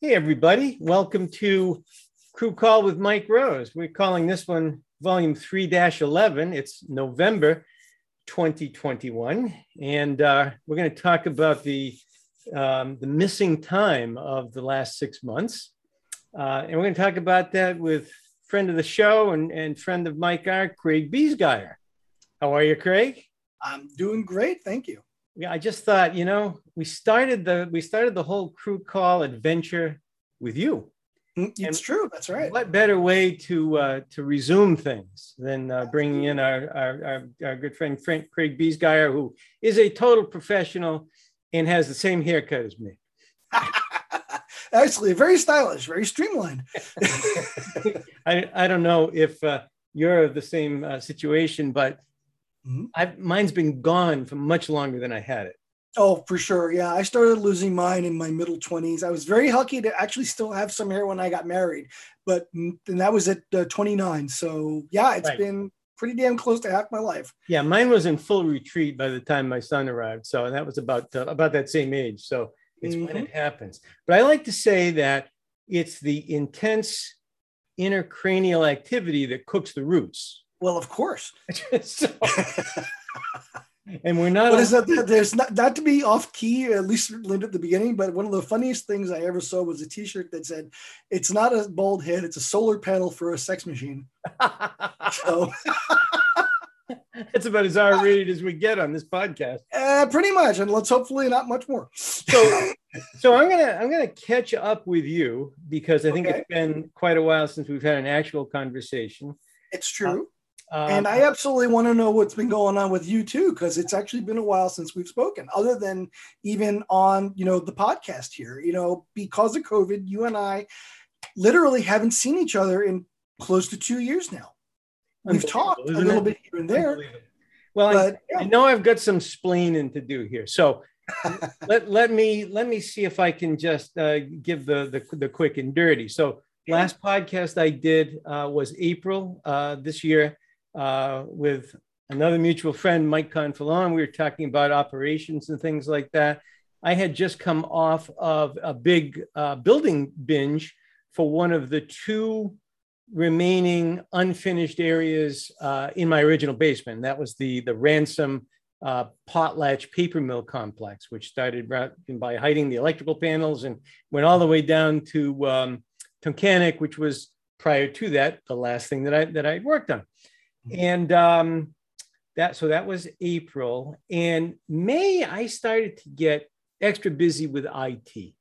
Hey, everybody. Welcome to Crew Call with Mike Rose. We're calling this one Volume 3 11. It's November 2021. And uh, we're going to talk about the, um, the missing time of the last six months. Uh, and we're going to talk about that with friend of the show and, and friend of Mike R, Craig Bisgeier. How are you, Craig? I'm doing great. Thank you yeah, I just thought, you know, we started the we started the whole crew call adventure with you. Mm, it's and true. That's right. What better way to uh, to resume things than uh, bringing in our, our, our, our, good friend Frank Craig Bisgeier, who is a total professional and has the same haircut as me. Actually, very stylish, very streamlined. I, I don't know if uh, you're of the same uh, situation, but. I've, mine's been gone for much longer than I had it. Oh, for sure. Yeah. I started losing mine in my middle 20s. I was very lucky to actually still have some hair when I got married, but and that was at uh, 29. So, yeah, it's right. been pretty damn close to half my life. Yeah, mine was in full retreat by the time my son arrived. So, that was about uh, about that same age. So, it's mm-hmm. when it happens. But I like to say that it's the intense intracranial activity that cooks the roots. Well, of course. so, and we're not. What is that? There's not not to be off key, at least at the beginning. But one of the funniest things I ever saw was a T-shirt that said, "It's not a bald head; it's a solar panel for a sex machine." so. It's about as R-rated as we get on this podcast. Uh, pretty much, and let's hopefully not much more. So, so I'm gonna I'm gonna catch up with you because I think okay. it's been quite a while since we've had an actual conversation. It's true. Um, and I absolutely want to know what's been going on with you too, because it's actually been a while since we've spoken, other than even on you know the podcast here. You know, because of COVID, you and I literally haven't seen each other in close to two years now. We've talked a little it? bit here and there. Well, but, I, yeah. I, know I've got some splaining to do here, so let, let me let me see if I can just uh, give the, the the quick and dirty. So last podcast I did uh, was April uh, this year uh, with another mutual friend, Mike Confalone. We were talking about operations and things like that. I had just come off of a big uh, building binge for one of the two remaining unfinished areas uh, in my original basement. That was the, the ransom uh, potlatch paper mill complex, which started by hiding the electrical panels and went all the way down to um, which was prior to that the last thing that I that I worked on and um, that so that was April. And May, I started to get extra busy with IT,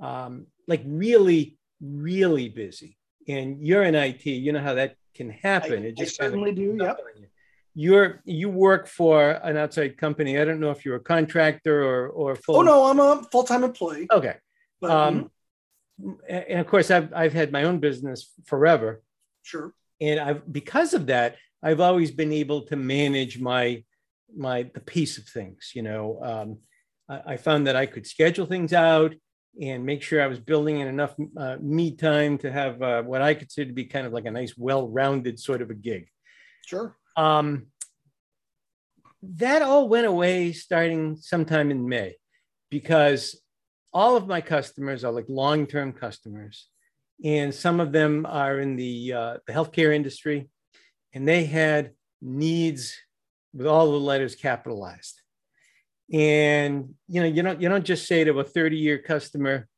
um, like really, really busy. And you're in IT, you know how that can happen. I, it just I certainly do. Yep. You. You're you work for an outside company. I don't know if you're a contractor or or full. Oh no, I'm a full time employee. Okay. But, um, mm-hmm. and of course, I've I've had my own business forever. Sure and I've because of that, I've always been able to manage my my the pace of things. You know, um, I, I, found that I could schedule things out and make sure I was building in enough uh, me time to have uh, what I consider to be kind of like a nice, well-rounded sort of a gig. Sure. Um, that all went away starting sometime in May because all of my customers are like long-term customers and some of them are in the, uh, the healthcare industry, and they had needs with all the letters capitalized. And you know, you don't you don't just say to a 30-year customer,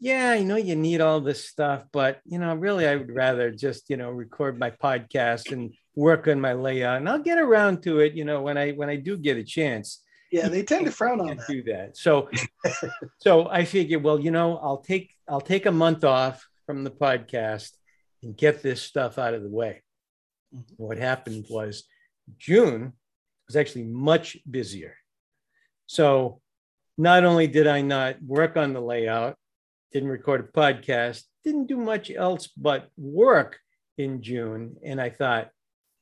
yeah, I know you need all this stuff, but you know, really, I would rather just you know record my podcast and work on my layout, and I'll get around to it, you know, when I when I do get a chance. Yeah, they tend to frown on that. Do that. So, so I figured well, you know, I'll take I'll take a month off from the podcast and get this stuff out of the way. Mm-hmm. What happened was June was actually much busier. So not only did I not work on the layout, didn't record a podcast, didn't do much else but work in June. And I thought,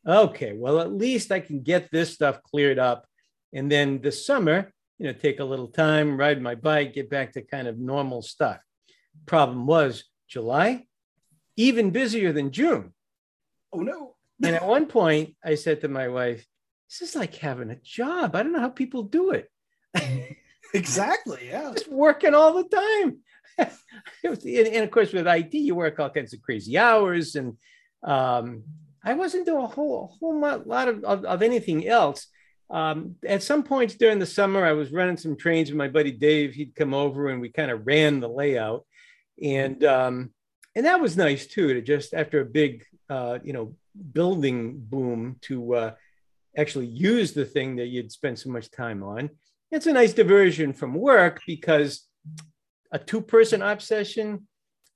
okay, well, at least I can get this stuff cleared up. And then this summer, you know, take a little time, ride my bike, get back to kind of normal stuff. Problem was, July, even busier than June. Oh no. and at one point, I said to my wife, This is like having a job. I don't know how people do it. exactly. Yeah. Just working all the time. and, of course, with IT, you work all kinds of crazy hours, and um, I wasn't doing a whole a whole lot of, of, of anything else. Um, at some points during the summer, I was running some trains with my buddy Dave. He'd come over and we kind of ran the layout, and um, and that was nice too. To just after a big uh, you know building boom to uh, actually use the thing that you'd spent so much time on. It's a nice diversion from work because a two-person op session,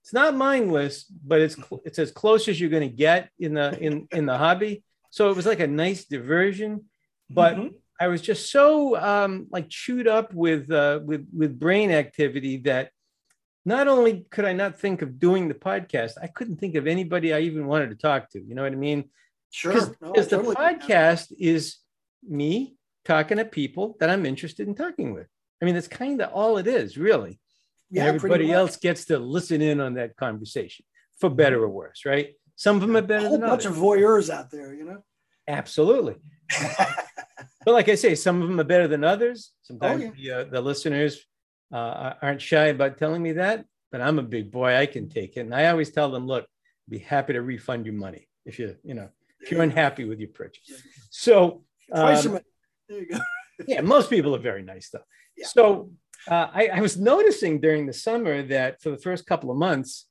it's not mindless, but it's it's as close as you're going to get in the in in the hobby. So it was like a nice diversion, but mm-hmm. I was just so um, like chewed up with uh, with with brain activity that not only could I not think of doing the podcast, I couldn't think of anybody I even wanted to talk to. You know what I mean? Sure. Because no, totally. the podcast is me talking to people that I'm interested in talking with. I mean, that's kind of all it is, really. Yeah, and everybody else gets to listen in on that conversation, for better or worse, right? Some of them are better. A whole bunch others. of voyeurs out there, you know. Absolutely. but like I say, some of them are better than others. Sometimes oh, yeah. the, uh, the listeners uh, aren't shy about telling me that, but I'm a big boy. I can take it. And I always tell them, look, I'd be happy to refund your money if you, you know, if you're unhappy with your purchase. So, um, there you go. yeah, most people are very nice though. Yeah. So uh, I, I, was noticing during the summer that for the first couple of months,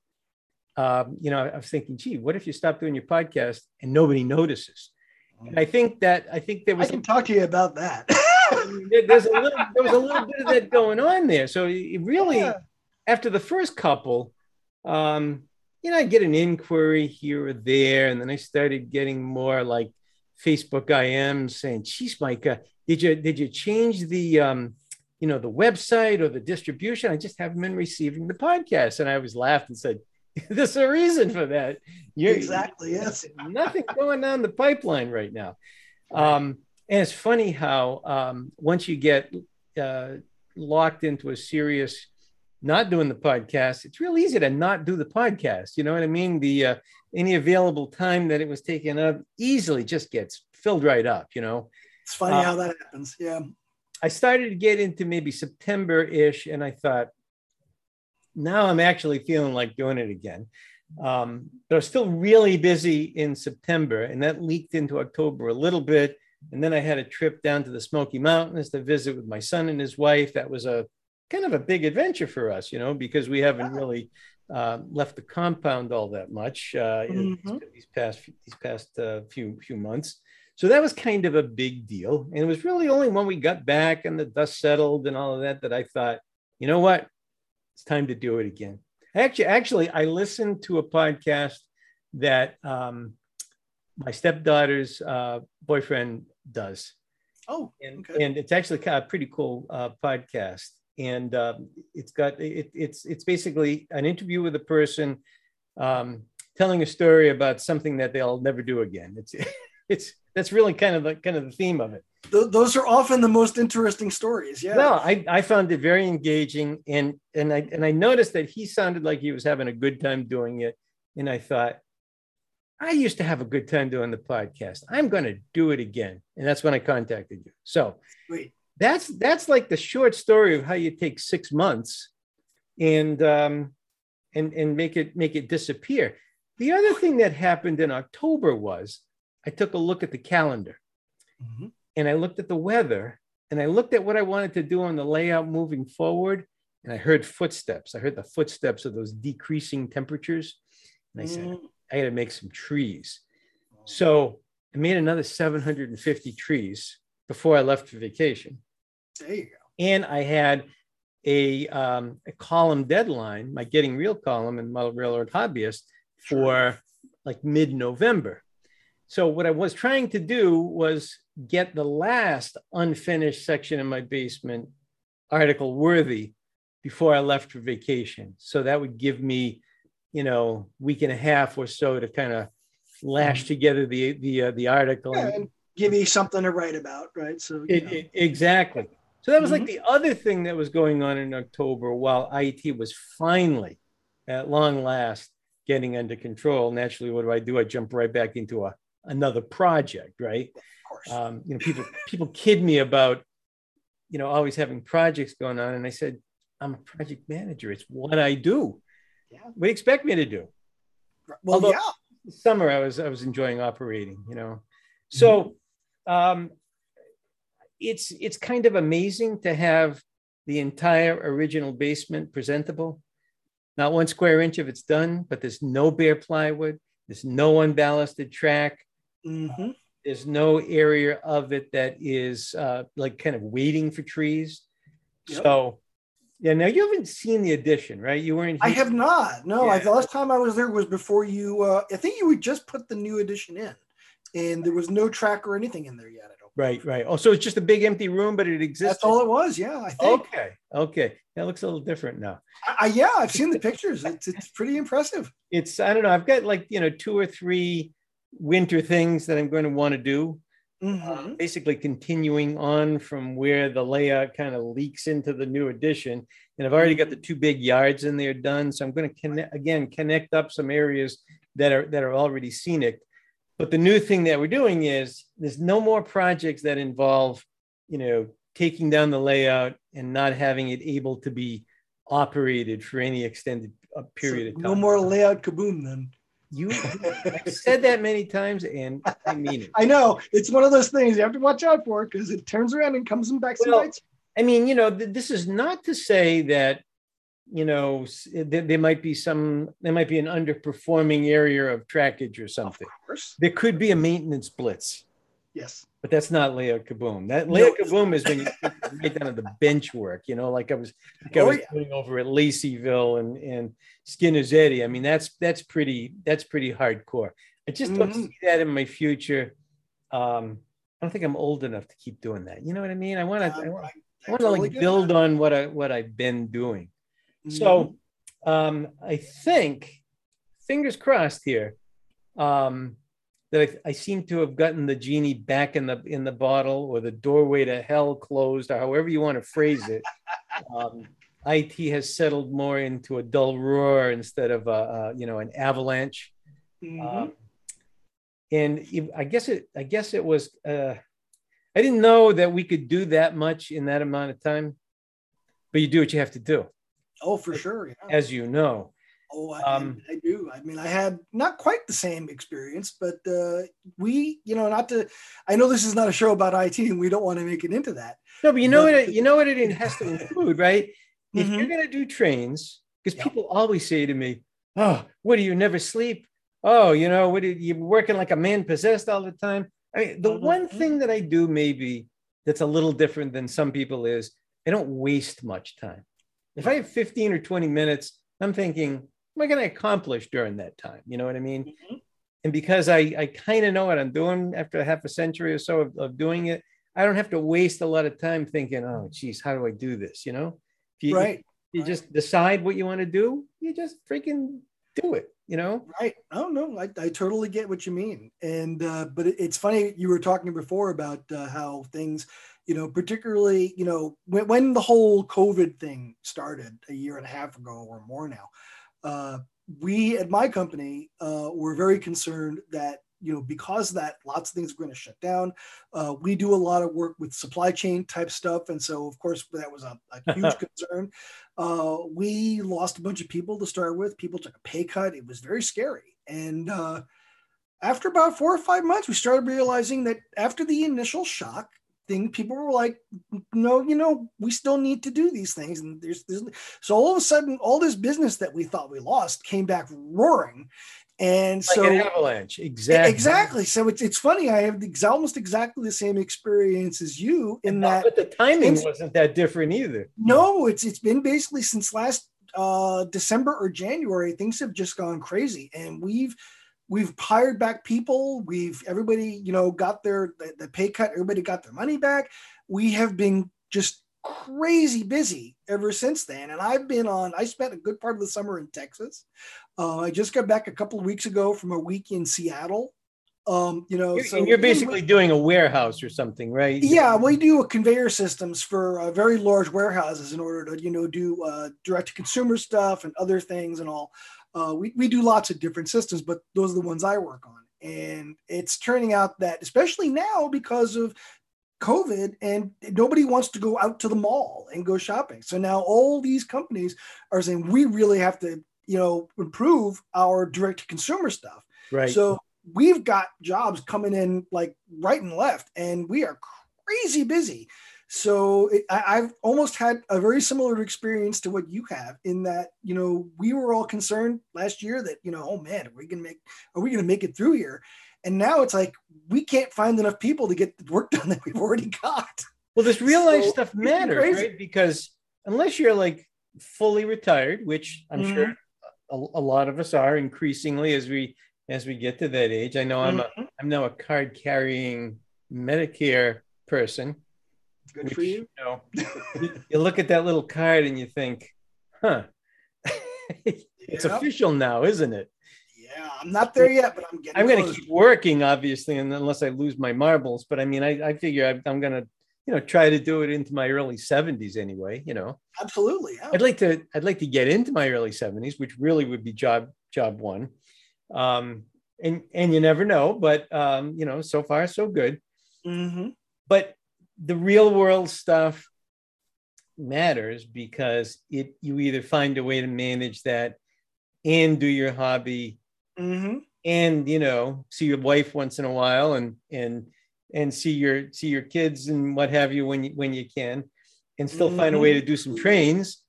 um, you know, I was thinking, gee, what if you stop doing your podcast and nobody notices? And I think that I think there was. I can a, talk to you about that. there's a little, there was a little bit of that going on there. So really, yeah. after the first couple, um, you know, I get an inquiry here or there, and then I started getting more like Facebook IMs saying, "Geez, Micah, did you did you change the um, you know the website or the distribution? I just haven't been receiving the podcast." And I was laughed and said, "There's a reason for that. You're, exactly. Yes. nothing going down the pipeline right now." Um, and it's funny how um, once you get uh, locked into a serious not doing the podcast, it's real easy to not do the podcast. You know what I mean? The uh, any available time that it was taken up easily just gets filled right up. You know, it's funny uh, how that happens. Yeah. I started to get into maybe September ish, and I thought, now I'm actually feeling like doing it again. Um, but I was still really busy in September, and that leaked into October a little bit. And then I had a trip down to the Smoky Mountains to visit with my son and his wife. That was a kind of a big adventure for us, you know, because we haven't really uh, left the compound all that much uh, mm-hmm. these past these past uh, few few months. So that was kind of a big deal, and it was really only when we got back and the dust settled and all of that that I thought, you know what, it's time to do it again. Actually, actually, I listened to a podcast that um, my stepdaughter's uh, boyfriend does. Oh, and, okay. and it's actually kind of a pretty cool uh, podcast. And um, it's got it, it's it's basically an interview with a person um, telling a story about something that they'll never do again. It's it's that's really kind of the kind of the theme of it. those are often the most interesting stories. Yeah. Well, I, I found it very engaging, and and I and I noticed that he sounded like he was having a good time doing it, and I thought, I used to have a good time doing the podcast. I'm going to do it again. And that's when I contacted you. So Sweet. that's that's like the short story of how you take six months and um, and and make it make it disappear. The other thing that happened in October was I took a look at the calendar mm-hmm. and I looked at the weather and I looked at what I wanted to do on the layout moving forward. And I heard footsteps. I heard the footsteps of those decreasing temperatures. And I said, mm. I got to make some trees. So I made another 750 trees before I left for vacation. There you go. And I had a, um, a column deadline, my Getting Real column in Model Railroad Hobbyist for like mid November. So what I was trying to do was get the last unfinished section in my basement article worthy before I left for vacation. So that would give me you know week and a half or so to kind of lash mm-hmm. together the the uh, the article yeah, and give you something to write about right so it, it, exactly so that was mm-hmm. like the other thing that was going on in october while it was finally at long last getting under control naturally what do i do i jump right back into a another project right of course um, you know people people kid me about you know always having projects going on and i said I'm a project manager. It's what I do. Yeah. What do you expect me to do? Well, Although, yeah. Summer, I was I was enjoying operating. You know, so mm-hmm. um, it's it's kind of amazing to have the entire original basement presentable. Not one square inch of it's done, but there's no bare plywood. There's no unballasted track. Mm-hmm. There's no area of it that is uh, like kind of waiting for trees. Yep. So, yeah. Now you haven't seen the addition, right? You weren't. Here. I have not. No, yeah. I, the last time I was there was before you. Uh, I think you would just put the new addition in, and there was no track or anything in there yet. Right, right. Oh, so it's just a big empty room, but it exists. That's all it was. Yeah, I think. Okay, okay. That looks a little different now. I, yeah, I've seen the pictures. It's it's pretty impressive. It's I don't know. I've got like you know two or three winter things that I'm going to want to do. Mm-hmm. Uh, basically, continuing on from where the layout kind of leaks into the new addition, and I've already got the two big yards in there done. So I'm going to connect again, connect up some areas that are that are already scenic but the new thing that we're doing is there's no more projects that involve, you know, taking down the layout and not having it able to be operated for any extended uh, period so of time. No more layout kaboom then. You said that many times and I mean it. I know. It's one of those things you have to watch out for because it turns around and comes back well, some I mean, you know, th- this is not to say that you know there, there, might be some there might be an underperforming area of trackage or something of course. there could be a maintenance blitz yes but that's not layout kaboom. That layout no. kaboom is when you get down to the bench work you know like i was like oh, i was yeah. doing over at laceyville and and skinner's eddy i mean that's that's pretty that's pretty hardcore. I just mm-hmm. don't see that in my future. Um i don't think i'm old enough to keep doing that. You know what i mean? I want to um, i want, I, I want to like build on what i what i've been doing. So um, I think, fingers crossed here, um, that I, I, seem to have gotten the genie back in the in the bottle, or the doorway to hell closed, or however you want to phrase it. Um, IT has settled more into a dull roar instead of a, a you know an avalanche. Mm-hmm. Um, and I guess it I guess it was uh, I didn't know that we could do that much in that amount of time, but you do what you have to do. Oh, for sure. Yeah. As you know. Oh, I, um, I, do. I mean, I had not quite the same experience, but uh, we, you know, not to. I know this is not a show about IT, and we don't want to make it into that. No, but you know but, what? It, you know what it has to include, right? If mm-hmm. you're going to do trains, because yep. people always say to me, "Oh, what do you never sleep? Oh, you know, what are you working like a man possessed all the time?" I mean, the mm-hmm. one thing that I do maybe that's a little different than some people is I don't waste much time. If I have 15 or 20 minutes, I'm thinking, am I going to accomplish during that time? You know what I mean? Mm-hmm. And because I, I kind of know what I'm doing after half a century or so of, of, doing it, I don't have to waste a lot of time thinking, oh, geez, how do I do this? You know, if you, right. you right. just decide what you want to do, you just freaking do it, you know? Right. Oh, no, I, I totally get what you mean. And, uh, but it, it's funny, you were talking before about uh, how things, you know, particularly, you know, when, when the whole COVID thing started a year and a half ago or more now, uh, we at my company uh, were very concerned that you know because that lots of things are going to shut down. Uh, we do a lot of work with supply chain type stuff and so of course that was a, a huge concern. Uh, we lost a bunch of people to start with. People took a pay cut. It was very scary. And uh, after about four or five months we started realizing that after the initial shock thing, people were like, no, you know, we still need to do these things. And there's, there's so all of a sudden, all this business that we thought we lost came back roaring. And like so an avalanche, exactly. Exactly. So it's, it's funny. I have almost exactly the same experience as you in that. But the timing wasn't that different either. No, it's it's been basically since last uh, December or January. Things have just gone crazy, and we've we've hired back people. We've everybody you know got their the, the, pay cut. Everybody got their money back. We have been just crazy busy ever since then. And i've been on i spent a good part of the summer in texas. Uh, i just got back a couple of weeks ago from a week in seattle. Um, you know, you're, so you're basically doing a warehouse or something, right? Yeah, we do conveyor systems for uh, very large warehouses in order to, you know, do uh, direct to consumer stuff and other things and all. Uh, we, we do lots of different systems, but those are the ones I work on. And it's turning out that, especially now, because of COVID and nobody wants to go out to the mall and go shopping. So now all these companies are saying we really have to, you know, improve our direct to consumer stuff. Right. So we've got jobs coming in like right and left, and we are crazy busy. So it, I, have almost had a very similar experience to what you have in that you know we were all concerned last year that you know oh man are we gonna make are we gonna make it through here, and now it's like we can't find enough people to get the work done that we've already got. Well, this real life so stuff matters, right? Because unless you're like fully retired, which I'm mm-hmm. sure a, a, lot of us are increasingly as we as we get to that age. I know I'm mm-hmm. a I'm now a card carrying Medicare person. Good which, for you. You, know, you look at that little card and you think, huh, it's official now, isn't it? Yeah, I'm not there yet, but I'm getting. I'm going to keep working, obviously, and unless I lose my marbles. But I mean, I, I figure I, I'm going to, you know, try to do it into my early 70s anyway. You know, absolutely. Yeah. I'd like to. I'd like to get into my early 70s, which really would be job job one. Um, and and you never know, but um, you know, so far so good. Mm-hmm. But the real world stuff matters because it you either find a way to manage that and do your hobby mm-hmm. and you know see your wife once in a while and and and see your see your kids and what have you when you when you can and still mm-hmm. find a way to do some trains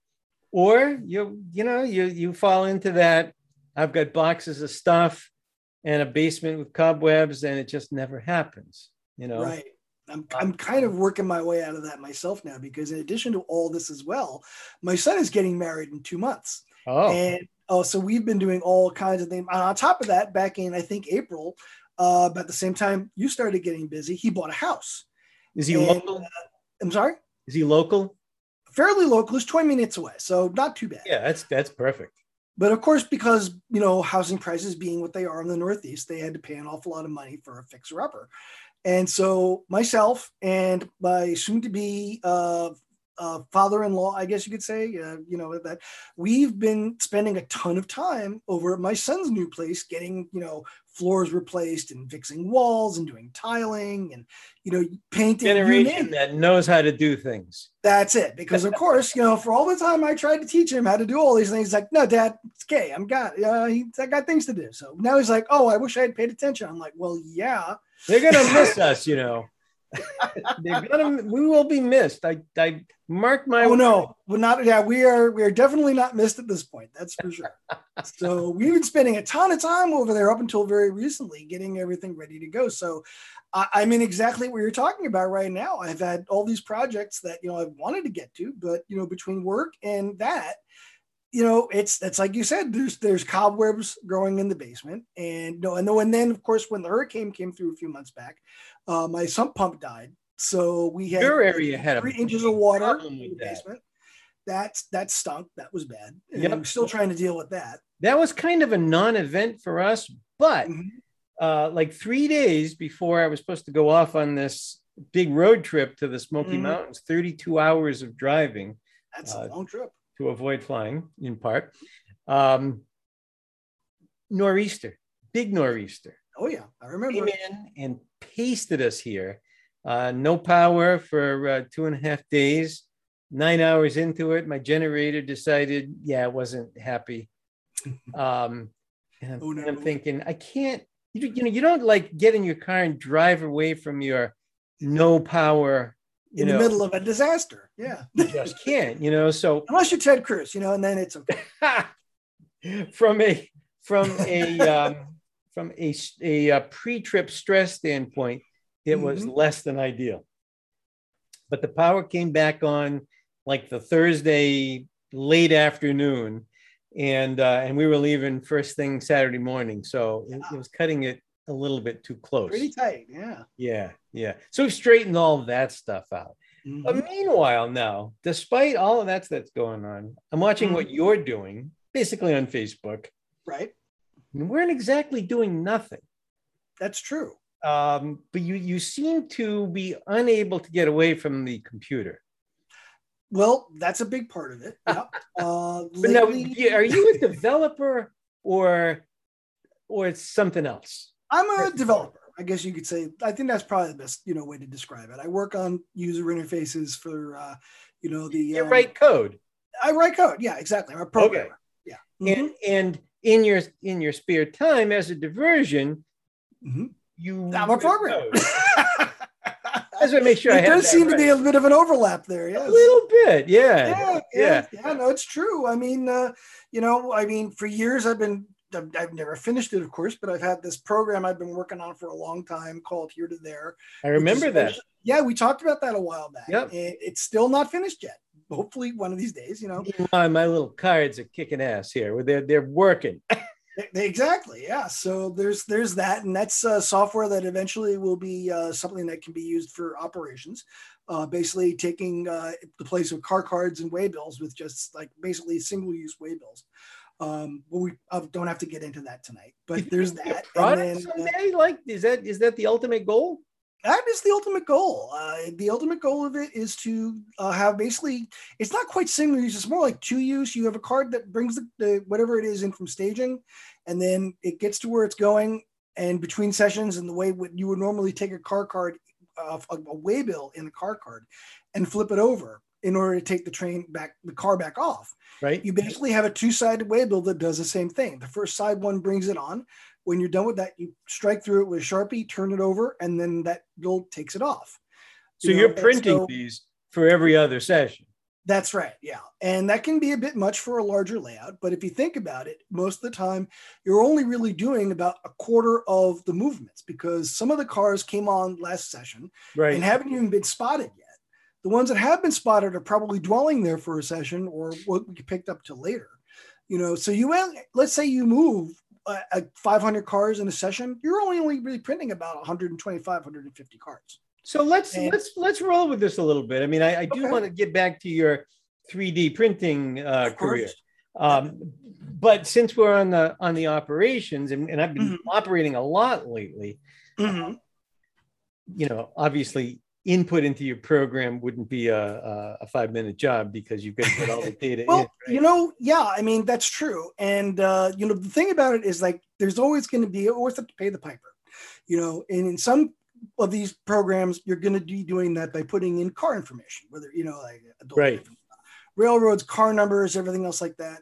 or you you know you you fall into that i've got boxes of stuff and a basement with cobwebs and it just never happens you know right I'm, I'm kind of working my way out of that myself now because in addition to all this as well, my son is getting married in two months. Oh. And oh, so we've been doing all kinds of things. And on top of that, back in I think April, uh, about the same time you started getting busy, he bought a house. Is he and, local? Uh, I'm sorry. Is he local? Fairly local. He's 20 minutes away, so not too bad. Yeah, that's that's perfect. But of course, because you know housing prices being what they are in the Northeast, they had to pay an awful lot of money for a fixer upper. And so myself and my soon-to-be uh, uh, father-in-law, I guess you could say, uh, you know, that we've been spending a ton of time over at my son's new place, getting you know floors replaced and fixing walls and doing tiling and you know painting. Generation that knows how to do things. That's it. Because of course, you know, for all the time I tried to teach him how to do all these things, he's like, no, Dad, it's okay. I'm got, uh, he, I got things to do. So now he's like, oh, I wish I had paid attention. I'm like, well, yeah they're gonna miss us, you know. They're gonna we will be missed. I I mark my Oh no, we're not yeah, we are we are definitely not missed at this point, that's for sure. so we've been spending a ton of time over there up until very recently getting everything ready to go. So I, I'm in exactly what you're talking about right now. I've had all these projects that you know I've wanted to get to, but you know, between work and that, you know, it's it's like you said, there's there's cobwebs growing in the basement, and no, and, and then of course when the hurricane came through a few months back, uh, my sump pump died, so we had your area had three inches of water in the basement. That that stunk. That was bad. And yep. I'm still trying to deal with that. That was kind of a non-event for us, but mm-hmm. uh, like three days before I was supposed to go off on this big road trip to the Smoky mm-hmm. Mountains, 32 hours of driving. That's uh, a long trip to avoid flying in part. Um, nor'easter, big nor'easter. Oh yeah, I remember. Came in and pasted us here. Uh, no power for uh, two and a half days. Nine hours into it, my generator decided, yeah, it wasn't happy. Um, and I'm, oh, no. I'm thinking, I can't. You, you know, you don't like get in your car and drive away from your no power in know, the middle of a disaster. Yeah. You just can't, you know. So unless you're Ted Cruz, you know, and then it's okay. from a from a um, from a, a, a pre-trip stress standpoint, it mm-hmm. was less than ideal. But the power came back on like the Thursday late afternoon, and uh, and we were leaving first thing Saturday morning, so it, it was cutting it a little bit too close. Pretty tight, yeah. Yeah, yeah. So we've straightened all of that stuff out. Mm-hmm. But meanwhile, now, despite all of that that's going on, I'm watching mm-hmm. what you're doing, basically on Facebook. Right. And we aren't exactly doing nothing. That's true. Um, but you you seem to be unable to get away from the computer. Well, that's a big part of it. Yeah. Uh, but lately... now, are you a developer or or it's something else? I'm a developer. I guess you could say. I think that's probably the best you know way to describe it. I work on user interfaces for uh, you know the. You um, write code. I write code. Yeah, exactly. I'm a programmer. Okay. Yeah. Mm-hmm. And and in your in your spare time as a diversion, mm-hmm. you. I'm a programmer. As I make sure. It does seem right. to be a bit of an overlap there. Yes. A little bit, yeah. Yeah, yeah, yeah. yeah no, it's true. I mean, uh, you know, I mean, for years I've been I've, never finished it, of course, but I've had this program I've been working on for a long time called Here to There. I remember that. Yeah, we talked about that a while back. Yep. it's still not finished yet. Hopefully, one of these days, you know. My, my little cards are kicking ass here. They're they're working. exactly. Yeah. So there's there's that, and that's uh, software that eventually will be uh, something that can be used for operations. Uh, basically, taking uh, the place of car cards and waybills with just like basically single use waybills. Um, well, we uh, don't have to get into that tonight, but there's that. And then, uh, someday, like, is that is that the ultimate goal? That is the ultimate goal. Uh, the ultimate goal of it is to uh, have basically, it's not quite single use. It's more like two use. You have a card that brings the, the whatever it is in from staging, and then it gets to where it's going. And between sessions, and the way you would normally take a car card, uh, a, a waybill in a car card, and flip it over in order to take the train back, the car back off. Right. You basically have a two-sided waybill that does the same thing. The first side one brings it on. When you're done with that, you strike through it with a sharpie, turn it over, and then that bill takes it off. So you are printing so, these for every other session. That's right. Yeah. And that can be a bit much for a larger layout. But if you think about it, most of the time, you're only really doing about a quarter of the movements because some of the cars came on last session right. and haven't even been spotted yet. The ones that have been spotted are probably dwelling there for a session or what we picked up to later. You know, so you let's say you move uh, 500 cars in a session, you're only only really printing about 125, 150 cards. So let's and, let's let's roll with this a little bit. I mean, I, I do okay. want to get back to your 3D printing uh, career. Um, but since we're on the on the operations, and, and I've been mm-hmm. operating a lot lately, mm-hmm. you know, obviously input into your program wouldn't be a, a, a five minute job because you've got to get all the data well in, right? you know yeah i mean that's true. And uh, you know the thing about it is like there's always going to be always have to pay the piper you know and in some of these programs you're going to be doing that by putting in car information whether you know like right. railroads car numbers everything else like that.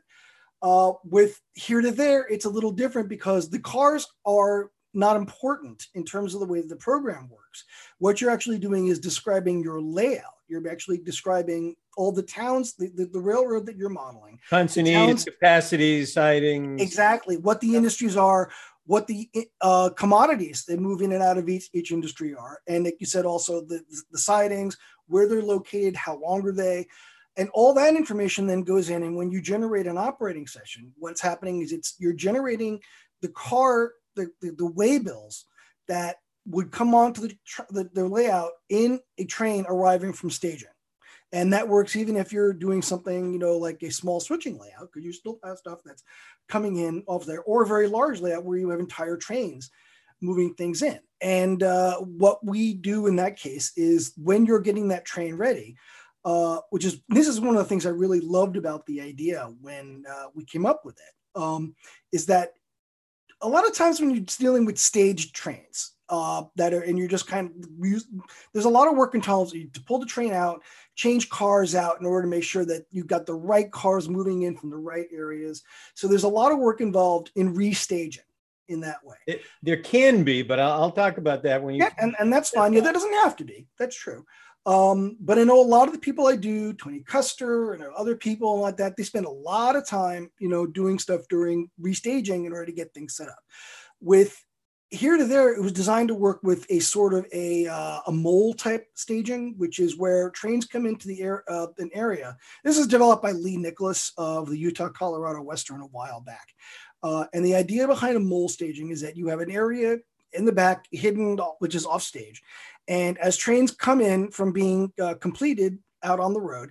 Uh, with here to there it's a little different because the cars are not important in terms of the way the program works. What you're actually doing is describing your layout. You're actually describing all the towns, the, the, the railroad that you're modeling. Continuity, capacities, sidings. Exactly. What the industries are, what the uh, commodities that move in and out of each, each industry are. And like you said, also the, the sidings, where they're located, how long are they? And all that information then goes in. And when you generate an operating session, what's happening is it's you're generating the car the, the, the waybills that would come onto the, the, the layout in a train arriving from staging. And that works even if you're doing something, you know, like a small switching layout, because you still have stuff that's coming in off there, or a very large layout where you have entire trains moving things in. And uh, what we do in that case is when you're getting that train ready, uh, which is this is one of the things I really loved about the idea when uh, we came up with it, um, is that a lot of times when you're dealing with staged trains uh, that are, and you're just kind of, use, there's a lot of work involved to pull the train out, change cars out in order to make sure that you've got the right cars moving in from the right areas. So there's a lot of work involved in restaging in that way. It, there can be, but I'll, I'll, talk about that when you. Yeah, and, and that's fine. Yeah, that doesn't have to be. That's true. Um, but I know a lot of the people I do, Tony Koester and other people like that, they spend a lot of time, you know, doing stuff during restaging in order to get things set up. With here to there, it was designed to work with a sort of a, uh, a mole type staging, which is where trains come into the air, uh, an area. This is developed by Lee Nicholas of the Utah Colorado Western a while back. Uh, and the idea behind a mole staging is that you have an area in the back hidden, which is off stage. And as trains come in from being uh, completed out on the road,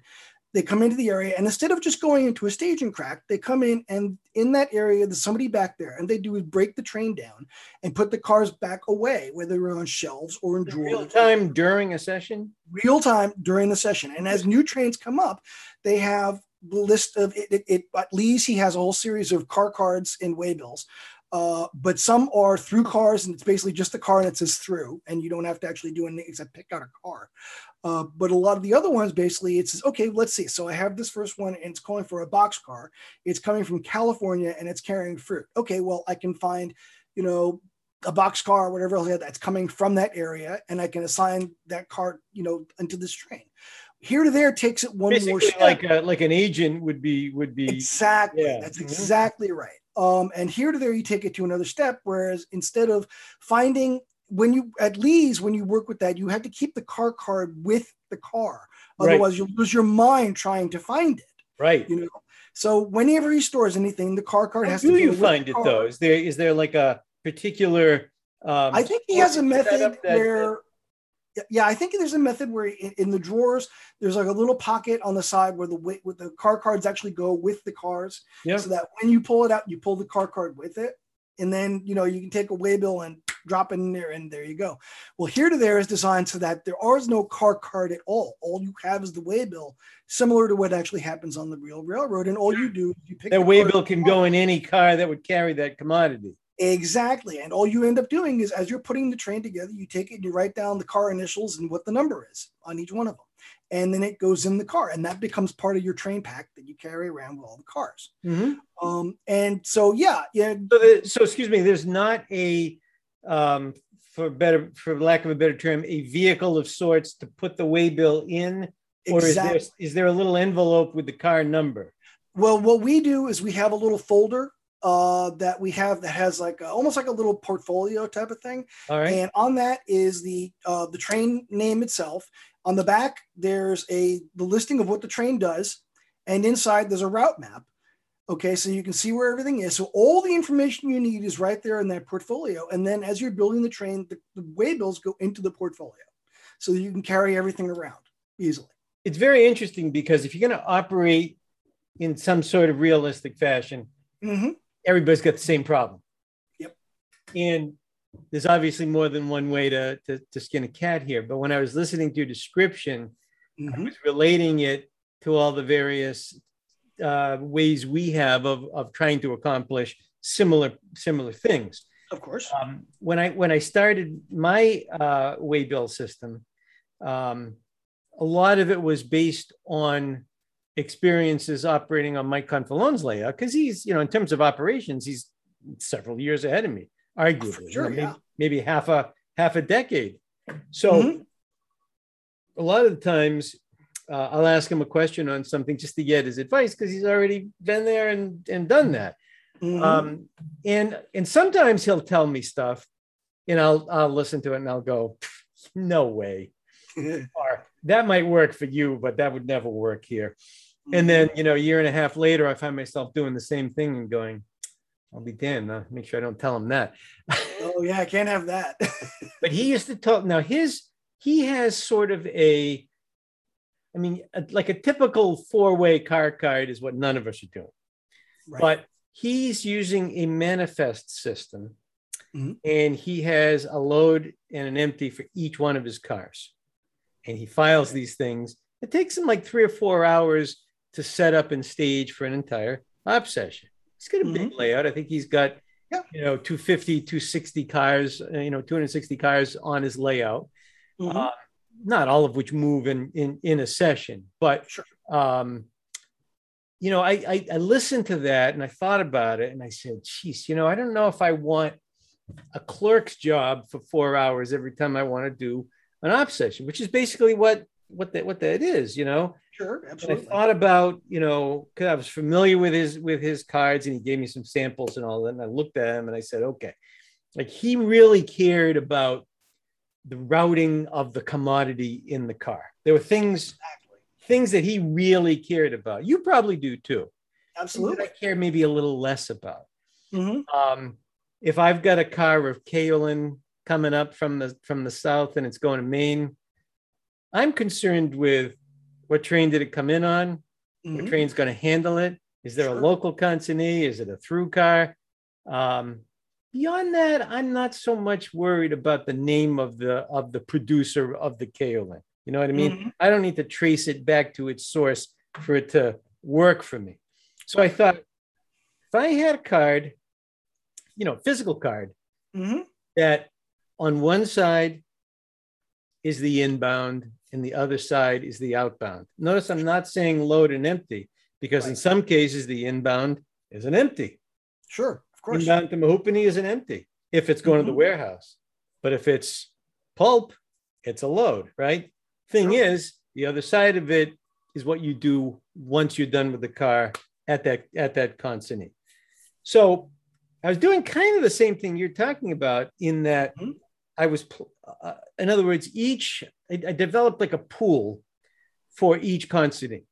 they come into the area and instead of just going into a staging crack, they come in and in that area, there's somebody back there. And they do is break the train down and put the cars back away, whether they're on shelves or in drawers. Real time during a session? Real time during the session. And as new trains come up, they have the list of it, it, it, at least he has a whole series of car cards and waybills Uh, but some are through cars, and it's basically just a car that says through, and you don't have to actually do anything except pick out a car. Uh, but a lot of the other ones, basically, it says, okay, let's see. So I have this first one, and it's calling for a box car. It's coming from California, and it's carrying fruit. Okay, well, I can find, you know, a box car or whatever else that's coming from that area, and I can assign that car, you know, into this train here to there takes it one Basically more step. Like a, like an agent would be would be exactly. Yeah. That's mm-hmm. exactly right. Um, and here to there, you take it to another step. Whereas instead of finding when you at least when you work with that, you have to keep the car card with the car. Otherwise, right. you'll lose your mind trying to find it. Right. You know. So whenever he stores anything, the car card How has do to. Do you find it though? Is there is there like a particular? Um, I think he has a method that, where yeah, I think there's a method where in, in, the drawers there's like a little pocket on the side where the with the car cards actually go with the cars, yeah. so that when you pull it out, you pull the car card with it, and then you know you can take a waybill and drop it in there, and there you go. Well, here to there is designed so that there is no car card at all. All you have is the waybill, similar to what actually happens on the real railroad, and all you do is you pick that waybill can go in any car that would carry that commodity. Exactly. And all you end up doing is as you're putting the train together, you take it and you write down the car initials and what the number is on each one of them. And then it goes in the car. And that becomes part of your train pack that you carry around with all the cars. Mm-hmm. Um, and so, yeah. yeah. So, the, so, excuse me, there's not a, um, for better, for lack of a better term, a vehicle of sorts to put the waybill in? Or exactly. is, there, is there a little envelope with the car number? Well, what we do is we have a little folder uh, that we have that has like a, almost like a little portfolio type of thing. All right. And on that is the uh, the train name itself. On the back, there's a the listing of what the train does, and inside there's a route map. Okay, so you can see where everything is. So all the information you need is right there in that portfolio. And then as you're building the train, the, the waybills go into the portfolio, so you can carry everything around easily. It's very interesting because if you're going to operate in some sort of realistic fashion, mm-hmm everybody's got the same problem. Yep. And there's obviously more than one way to, to, to skin a cat here. But when I was listening to your description, mm-hmm. I was relating it to all the various uh, ways we have of, of trying to accomplish similar similar things. Of course. Um, when I when I started my uh, waybill system, um, a lot of it was based on experiences operating on Mike Confalone's layout because he's, you know, in terms of operations, he's several years ahead of me, arguably, sure, you know, yeah. maybe, maybe, half a half a decade. So mm-hmm. a lot of the times uh, I'll ask him a question on something just to get his advice because he's already been there and, and done that. Mm-hmm. Um, and and sometimes he'll tell me stuff and I'll I'll listen to it and I'll go, no way. or that might work for you, but that would never work here. And then, you know, a year and a half later, I find myself doing the same thing and going, I'll be damned. Uh, make sure I don't tell him that. oh, yeah, I can't have that. but he used to talk. Now, his, he has sort of a, I mean, a, like a typical four way car card is what none of us are doing. Right. But he's using a manifest system mm-hmm. and he has a load and an empty for each one of his cars. And he files these things. It takes him like three or four hours to set up and stage for an entire op session. He's got a big mm-hmm. layout. I think he's got, yeah. you know, 250, 260 cars, uh, you know, 260 cars on his layout. Mm-hmm. Uh, not all of which move in in, in a session, but sure. um, you know, I, I I listened to that and I thought about it and I said, geez, you know, I don't know if I want a clerk's job for four hours every time I want to do an op session, which is basically what what that what that is, you know. Sure, absolutely. And I thought about, you know, because I was familiar with his with his cards and he gave me some samples and all that. And I looked at him and I said, okay, like he really cared about the routing of the commodity in the car. There were things exactly. things that he really cared about. You probably do too. Absolutely. I care maybe a little less about. Mm-hmm. Um, if I've got a car of kaolin coming up from the from the south and it's going to Maine, I'm concerned with what train did it come in on? Mm-hmm. What train's going to handle it? Is there sure. a local consignee? Is it a through car? Um, beyond that, I'm not so much worried about the name of the of the producer of the kaolin. You know what I mean? Mm-hmm. I don't need to trace it back to its source for it to work for me. So I thought, if I had a card you know physical card Mm-hmm. that on one side is the inbound and the other side is the outbound. Notice I'm not saying load and empty because in some cases the inbound is an empty. Sure, of course. Inbound to Mahupani is an empty if it's going to Mhm. the warehouse. But if it's pulp, it's a load, right? Thing Sure. is, the other side of it is what you do once you're done with the car at that at that consignee. So I was doing kind of the same thing you're talking about in that Mhm. I was, pl- uh, in other words, each I, I developed like a pool for each consignee,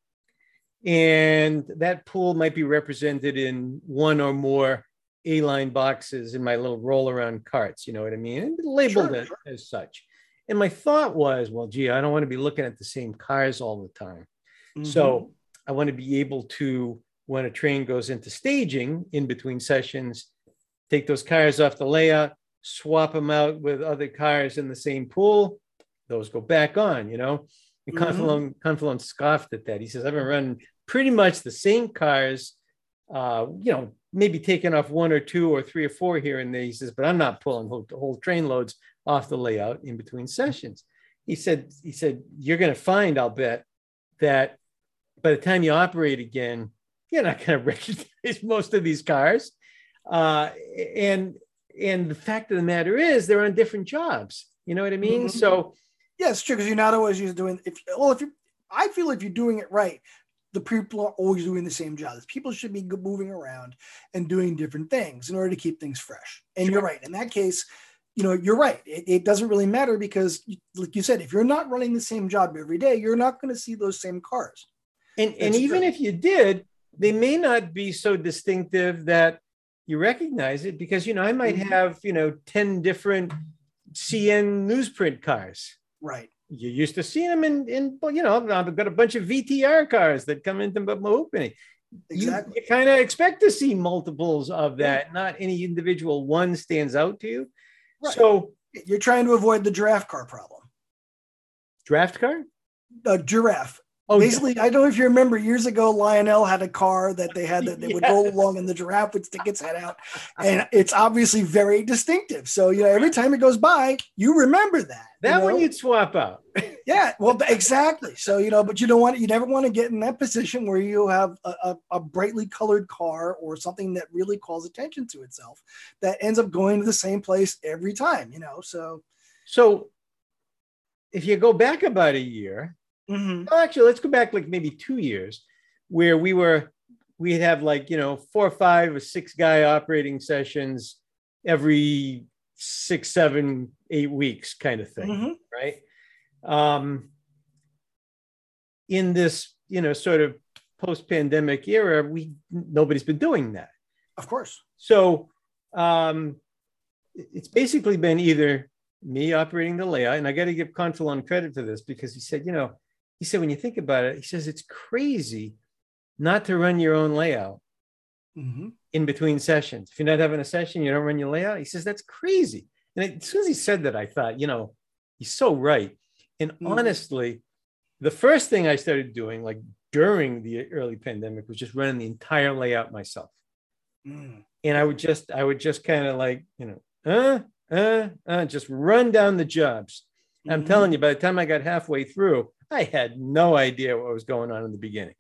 and that pool might be represented in one or more A-line boxes in my little roll-around carts. You know what I mean? And labeled Sure, as, sure. as such. And my thought was, well, gee, I don't want to be looking at the same cars all the time. Mhm. So I want to be able to, when a train goes into staging in between sessions, take those cars off the layout, swap them out with other cars in the same pool. Those go back on, you know. And Mhm. Confalone, Confalone scoffed at that. He says, I've been running pretty much the same cars, uh, you know, maybe taking off one or two or three or four here and there. He says, but I'm not pulling whole, whole train loads off the layout in between sessions. He said, he said, you're going to find, I'll bet, that by the time you operate again, you're not going to recognize most of these cars. Uh, and and the fact of the matter is, they're on different jobs. You know what I mean? Mhm. So Yeah, it's true because you're not always used doing. If well, if you, I feel if you're doing it right, the people are always doing the same jobs. People should be moving around and doing different things in order to keep things fresh. And you're right. In that case, you know, you're right. It, it doesn't really matter because, like you said, if you're not running the same job every day, you're not going to see those same cars. And and That's even true. if you did, they may not be so distinctive that you recognize it because you know I might Mhm. have you know ten different CN newsprint cars. Right. You used to see them in in you know I've got a bunch of VTR cars that come into my opening. Exactly. you kind of expect to see multiples of that, not any individual one stands out to you. Right. So You're trying to avoid the giraffe car problem. draft car. A giraffe. Oh, yeah. Basically, I don't know if you remember years ago, Lionel had a car that they had that they would roll along and the giraffe would stick its head out. And it's obviously very distinctive. So, you know, every time it goes by, you remember that. you that one you'd swap out. yeah, well, exactly. So, you know, but you don't want, you never want to get in that position where you have a, a, a brightly colored car or something that really calls attention to itself that ends up going to the same place every time, you know? So, So if you go back about a year, mhm. well, actually, let's go back like maybe two years, where we were, we'd have like, you know, four or five or six guy operating sessions every six, seven, eight weeks kind of thing, Mhm. right? Um, in this, you know, sort of post-pandemic era, we nobody's been doing that. of course. So um, it's basically been either me operating the layout, and I got to give Confalone credit for this because he said, you know, he said when you think about it, he says it's crazy not to run your own layout Mhm. in between sessions. If you're not having a session, you don't run your layout. He says that's crazy. And as soon as he said that, I thought, you know, he's so right. And Mhm. honestly, the first thing I started doing, like during the early pandemic, was just running the entire layout myself Mm. and I would just I would just kind of like you know uh uh uh just run down the jobs. I'm Mhm. telling you, by the time I got halfway through, I had no idea what was going on in the beginning.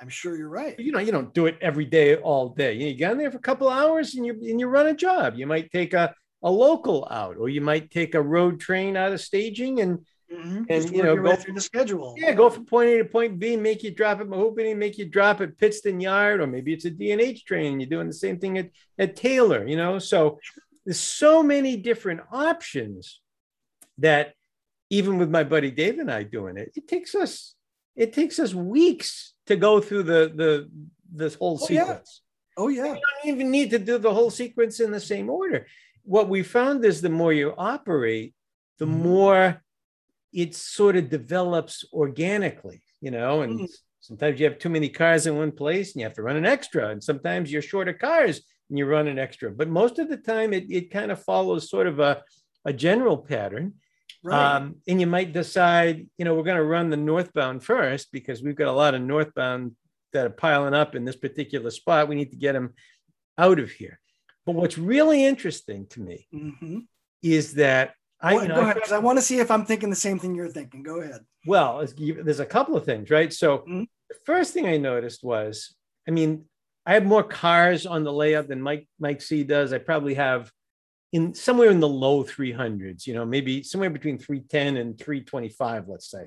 I'm sure you're right. You know, you don't do it every day, all day. You, get in there for a couple of hours and you and you run a job. You might take a a local out, or you might take a road train out of staging and Mhm. And, you know, go- through the schedule. yeah, go from point A to point B, make you drop at Mehoopany, make you drop at Pittston Yard, or maybe it's a D&H train. You're doing the same thing at, at Taylor, you know? So there's so many different options that even with my buddy Dave and I doing it, it takes us, it takes us weeks to go through the, the, this whole Oh, yeah. sequence Oh yeah. you don't even need to do the whole sequence in the same order. What we found is the more you operate, the Mhm. more it sort of develops organically, you know, and Mhm. sometimes you have too many cars in one place and you have to run an extra. And sometimes you're short of cars and you run an extra. But most of the time it, it kind of follows sort of a, a general pattern. Right. Um, and you might decide, you know, we're going to run the northbound first because we've got a lot of northbound that are piling up in this particular spot. We need to get them out of here. But what's really interesting to me mm-hmm. is that I, well, you know, go ahead, I, I want to see if I'm thinking the same thing you're thinking. Go ahead. Well, there's a couple of things, right? So mm-hmm. the first thing I noticed was, I mean, I have more cars on the layout than Mike Mike C does. I probably have in somewhere in the low 300s, you know, maybe somewhere between 310 and 325, let's say.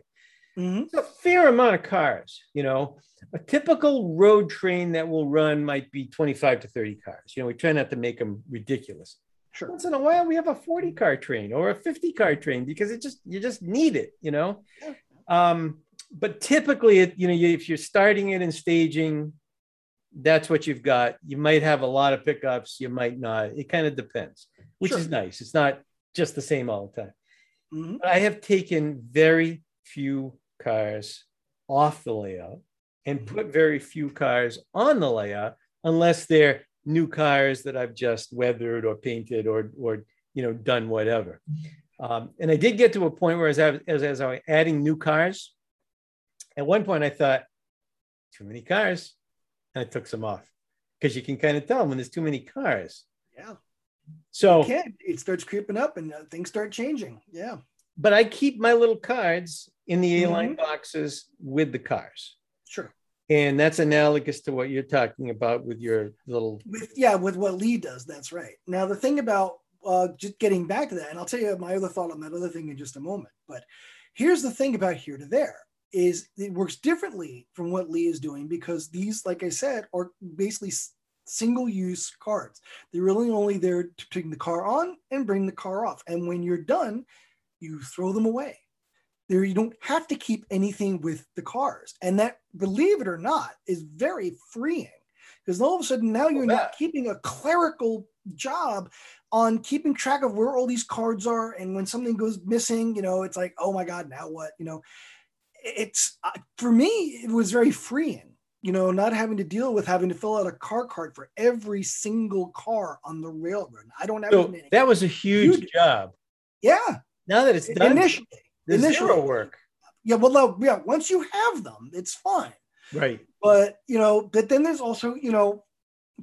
Mm-hmm. It's a fair amount of cars, you know. A typical road train that will run might be 25 to 30 cars. You know, we try not to make them ridiculous. Sure. Once in a while, we have a 40 car train or a 50 car train because it just you just need it, you know. Um, but typically, it you know, if you're starting it in staging, that's what you've got. You might have a lot of pickups, you might not. It kind of depends, which sure. is nice. It's not just the same all the time. Mm-hmm. I have taken very few cars off the layout and mm-hmm. put very few cars on the layout unless they're new cars that I've just weathered or painted or or you know done whatever. Um, and I did get to a point where as I, as, as I was adding new cars, at one point I thought, too many cars and I took some off because you can kind of tell when there's too many cars. Yeah. So it starts creeping up and uh, things start changing. Yeah. But I keep my little cards in the A line mm-hmm. boxes with the cars. Sure. And that's analogous to what you're talking about with your little. With yeah, with what Lee does. That's right. Now the thing about uh, just getting back to that, and I'll tell you my other thought on that other thing in just a moment. But here's the thing about here to there is it works differently from what Lee is doing because these, like I said, are basically single use cards. They're really only there to bring the car on and bring the car off. And when you're done, you throw them away. There, you don't have to keep anything with the cars. And that, believe it or not, is very freeing because all of a sudden now you're not keeping a clerical job on keeping track of where all these cards are. And when something goes missing, you know, it's like, oh my God, now what? You know, it's uh, for me it was very freeing you know not having to deal with having to fill out a car card for every single car on the railroad. I don't have so that was a huge, huge, job. Yeah. Now that it's done initially initial work. Yeah well yeah once you have them it's fine. Right. But you know but then there's also you know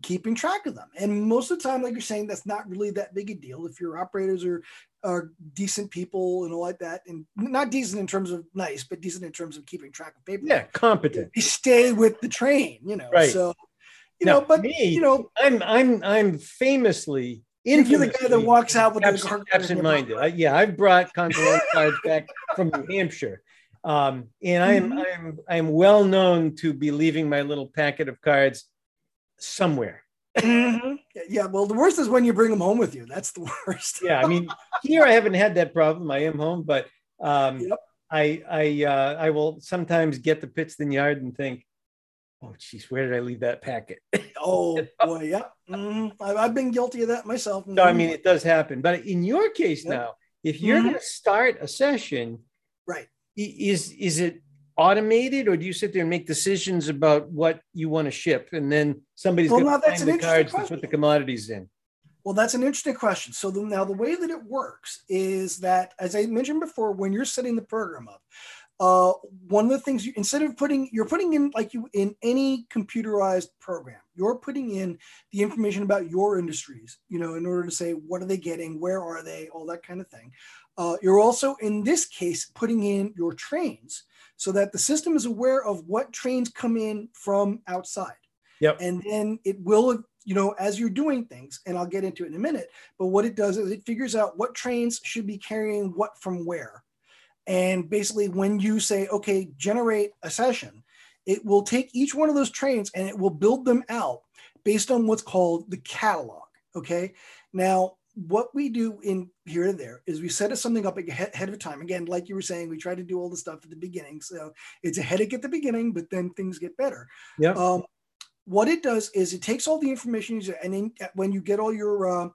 keeping track of them. And most of the time, like you're saying, that's not really that big a deal. If your operators are are decent people and all like that, and not decent in terms of nice, but decent in terms of keeping track of paper. Yeah, competent. You stay with the train, you know. Right. So, you now, know, but me, you know, I'm I'm I'm famously. You're the guy that walks out with absent, the absent-minded. I, yeah, I've brought Continental cards back from New Hampshire, um, and I'm mm-hmm. I'm I'm well known to be leaving my little packet of cards somewhere. mm-hmm. Yeah, well, the worst is when you bring them home with you. That's the worst. yeah, I mean, here I haven't had that problem. I am home, but um, yep. I I uh, I will sometimes get the Pittston yard and think, oh, geez, where did I leave that packet? oh boy, yeah, mm-hmm. I've, been guilty of that myself. No, I mean it does happen, but in your case yep. now, if you're mm-hmm. going to start a session, right? Is is it automated or do you sit there and make decisions about what you want to ship and then somebody's well, going to find the cards question. to put the commodities in well that's an interesting question so the, now the way that it works is that as i mentioned before when you're setting the program up uh, one of the things you instead of putting you're putting in like you in any computerized program you're putting in the information about your industries you know in order to say what are they getting where are they all that kind of thing uh, you're also in this case putting in your trains so that the system is aware of what trains come in from outside. Yep. And then it will, you know, as you're doing things, and I'll get into it in a minute, but what it does is it figures out what trains should be carrying what from where. And basically, when you say, okay, generate a session, it will take each one of those trains and it will build them out based on what's called the catalog. Okay. Now, what we do in here and there is we set something up ahead of time. Again, like you were saying, we try to do all the stuff at the beginning. So it's a headache at the beginning, but then things get better. Yeah. Um, what it does is it takes all the information and then when you get all your uh,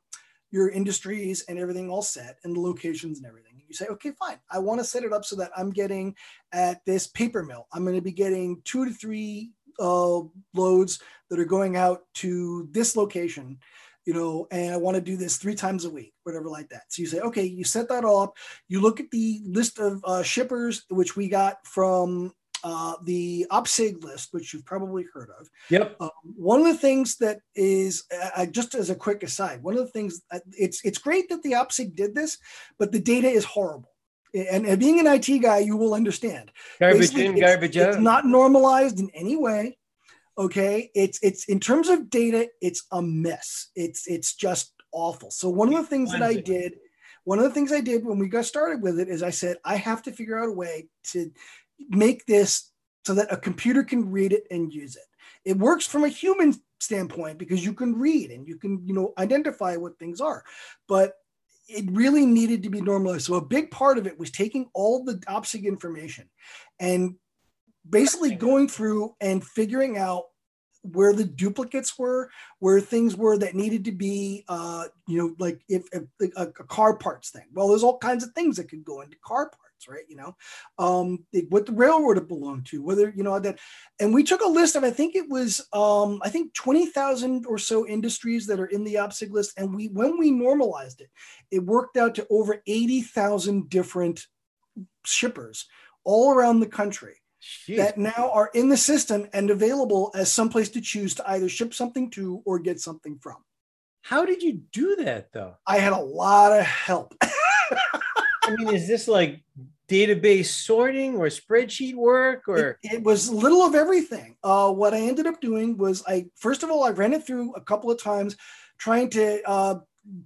your industries and everything all set and the locations and everything, you say, okay, fine. I want to set it up so that I'm getting at this paper mill. I'm going to be getting two to three uh, loads that are going out to this location you know, and I want to do this three times a week, whatever like that. So you say, okay, you set that all up. You look at the list of uh, shippers, which we got from uh, the OPSIG list, which you've probably heard of. Yep. Um, one of the things that is, uh, just as a quick aside, one of the things uh, it's it's great that the OPSIG did this, but the data is horrible. And, and being an IT guy, you will understand. Garbage Basically, in, garbage out. It's not normalized in any way. Okay, it's it's in terms of data, it's a mess. It's it's just awful. So one of the things that I did, one of the things I did when we got started with it is I said I have to figure out a way to make this so that a computer can read it and use it. It works from a human standpoint because you can read and you can you know identify what things are, but it really needed to be normalized. So a big part of it was taking all the OPSIG information and basically going through and figuring out where the duplicates were, where things were that needed to be, uh, you know, like if, if a, a, car parts thing. Well, there's all kinds of things that could go into car parts, right? You know, um, what the railroad it belonged to, whether you know that. And we took a list of, I think it was, um, I think twenty thousand or so industries that are in the OPSIG list, and we when we normalized it, it worked out to over eighty thousand different shippers all around the country Jeez. that now are in the system and available as someplace to choose to either ship something to or get something from. How did you do that though? I had a lot of help. I mean, is this like database sorting or spreadsheet work or? It, it was little of everything. Uh, what i ended up doing was i first of all i ran it through a couple of times trying to uh,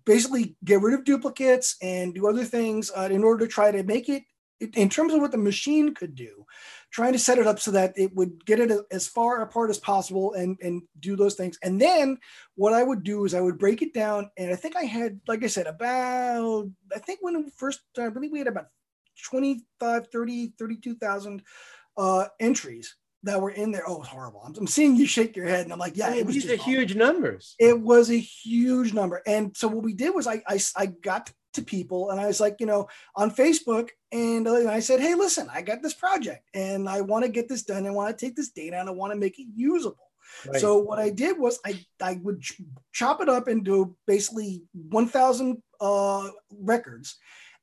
basically get rid of duplicates and do other things uh, in order to try to make it in terms of what the machine could do trying to set it up so that it would get it as far apart as possible and and do those things and then what i would do is i would break it down and i think i had like i said about i think when we first i believe we had about 25 30 32000 uh entries that were in there. Oh, it's horrible. I'm, I'm, seeing you shake your head, and I'm like, yeah, it was these are huge numbers. It was a huge number, and so what we did was I I, I got to people and I was like, you know, on Facebook. And I said, hey, listen, I got this project and I want to get this done. I want to take this data and I want to make it usable. Right. So what I did was I, I would ch- chop it up into basically 1,000 uh, records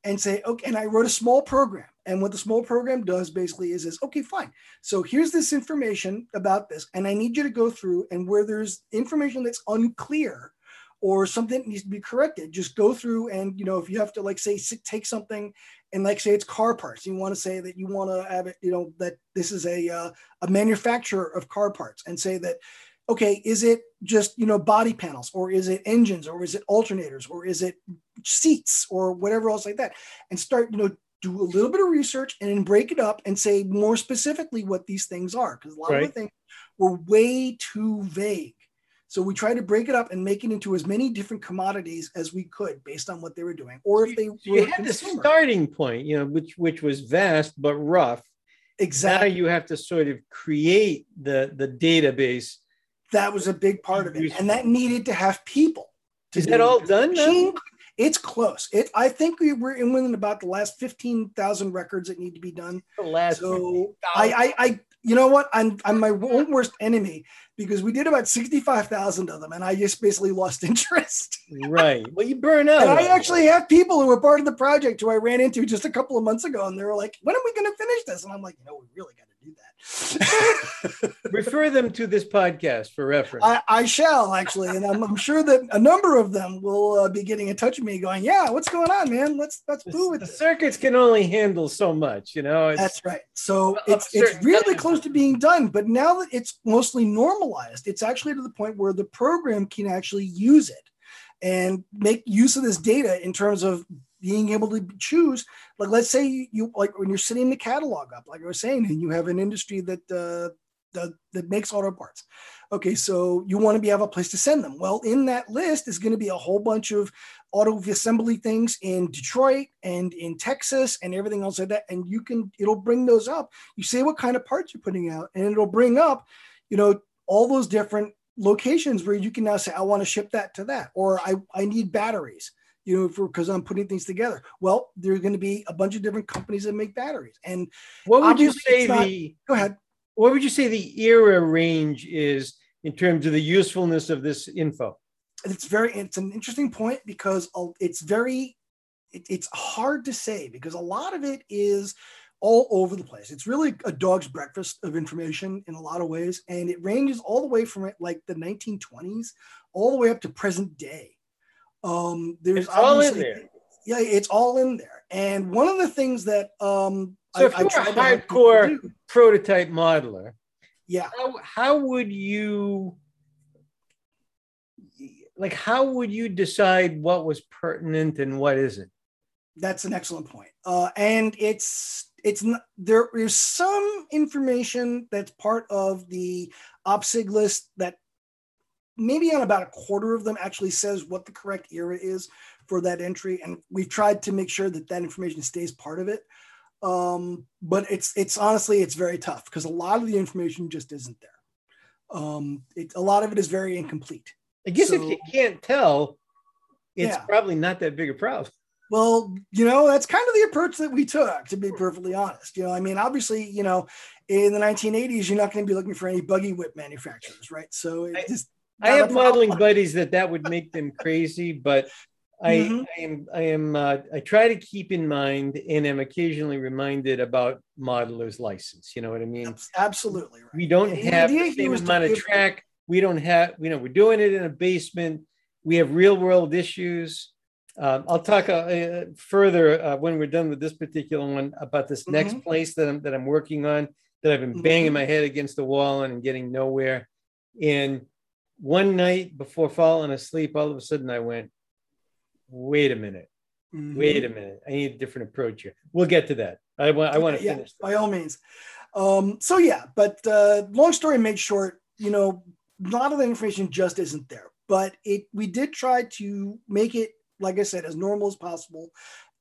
and say, okay, and I wrote a small program. And what the small program does basically is, is okay, fine. So here's this information about this. And I need you to go through and where there's information that's unclear, or something needs to be corrected. Just go through and you know if you have to like say take something and like say it's car parts you want to say that you want to have it you know that this is a uh, a manufacturer of car parts and say that okay is it just you know body panels or is it engines or is it alternators or is it seats or whatever else like that? And start you know do a little bit of research and then break it up and say more specifically what these things are because a lot right. of the things were way too vague so we tried to break it up and make it into as many different commodities as we could based on what they were doing, or if they so you had the starting point, you know, which which was vast but rough. Exactly. Now you have to sort of create the the database. That was a big part of it, and that needed to have people. Is that all done? Now? It's close. It. I think we were in within about the last fifteen thousand records that need to be done. The last. So I, I, I, you know what? I'm, I'm my own worst enemy because we did about 65,000 of them and I just basically lost interest. right. Well, you burn out. And I actually have people who were part of the project who I ran into just a couple of months ago and they were like, when are we going to finish this? And I'm like, you know, we really got do that. Refer them to this podcast for reference. I, I shall actually. And I'm, I'm, sure that a number of them will uh, be getting in touch with me going, yeah, what's going on, man? Let's, let's do it. The circuits can only handle so much, you know? It's, That's right. So it's, it's really close to being done, but now that it's mostly normalized, it's actually to the point where the program can actually use it and make use of this data in terms of being able to choose like let's say you like when you're setting the catalog up like i was saying and you have an industry that uh, that, that makes auto parts. Okay so you want to be have a place to send them. Well in that list is going to be a whole bunch of auto assembly things in detroit and in texas and everything else like that and you can it'll bring those up. You say what kind of parts you're putting out and it'll bring up you know all those different locations where you can now say, I want to ship that to that, or I, I need batteries, you know, because I'm putting things together. Well, there's going to be a bunch of different companies that make batteries. And what would you say not, the go ahead? What would you say the era range is in terms of the usefulness of this info? It's very it's an interesting point because it's very it, it's hard to say because a lot of it is all over the place. It's really a dog's breakfast of information in a lot of ways, and it ranges all the way from like the 1920s all the way up to present day. Um, there's it's all in there. Yeah, it's all in there. And one of the things that um, so I, if you're a hardcore prototype modeler, yeah, how, how would you like? How would you decide what was pertinent and what isn't? That's an excellent point. Uh, and it's it's not, there is some information that's part of the OPSIG list that maybe on about a quarter of them actually says what the correct era is for that entry, and we've tried to make sure that that information stays part of it. Um, but it's it's honestly it's very tough because a lot of the information just isn't there. Um, it, a lot of it is very incomplete. I guess so, if you can't tell, it's yeah. probably not that big a problem. Well, you know, that's kind of the approach that we took, to be perfectly honest. You know, I mean, obviously, you know, in the 1980s, you're not going to be looking for any buggy whip manufacturers, right? So it just I have modeling buddies that that would make them crazy, but I, mm-hmm. I am I am uh, I try to keep in mind and am occasionally reminded about modeler's license. You know what I mean? Absolutely. Right. We don't have the same amount of track. We don't have you know we're doing it in a basement. We have real world issues. Um, I'll talk uh, uh, further uh, when we're done with this particular one about this mm-hmm. next place that I'm that I'm working on that I've been mm-hmm. banging my head against the wall and getting nowhere. And one night before falling asleep, all of a sudden I went, wait a minute. Mm-hmm. Wait a minute. I need a different approach here. We'll get to that. I want I want to yeah, finish. By all means. Um, so yeah, but uh, long story made short, you know, a lot of the information just isn't there. But it we did try to make it, like I said, as normal as possible.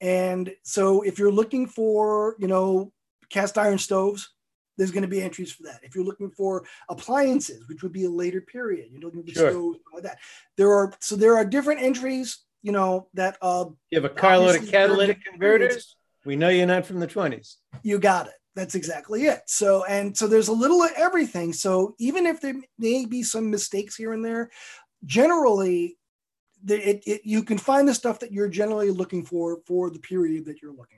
And so if you're looking for, you know, cast iron stoves, there's going to be entries for that. If you're looking for appliances, which would be a later period, you're looking for sure. stoves like that. There are so there are different entries, you know, that uh you have a carload of catalytic converters. We know you're not from the 20s. You got it. That's exactly it. So and so there's a little of everything. So even if there may be some mistakes here and there, generally the, it, it, you can find the stuff that you're generally looking for for the period that you're looking.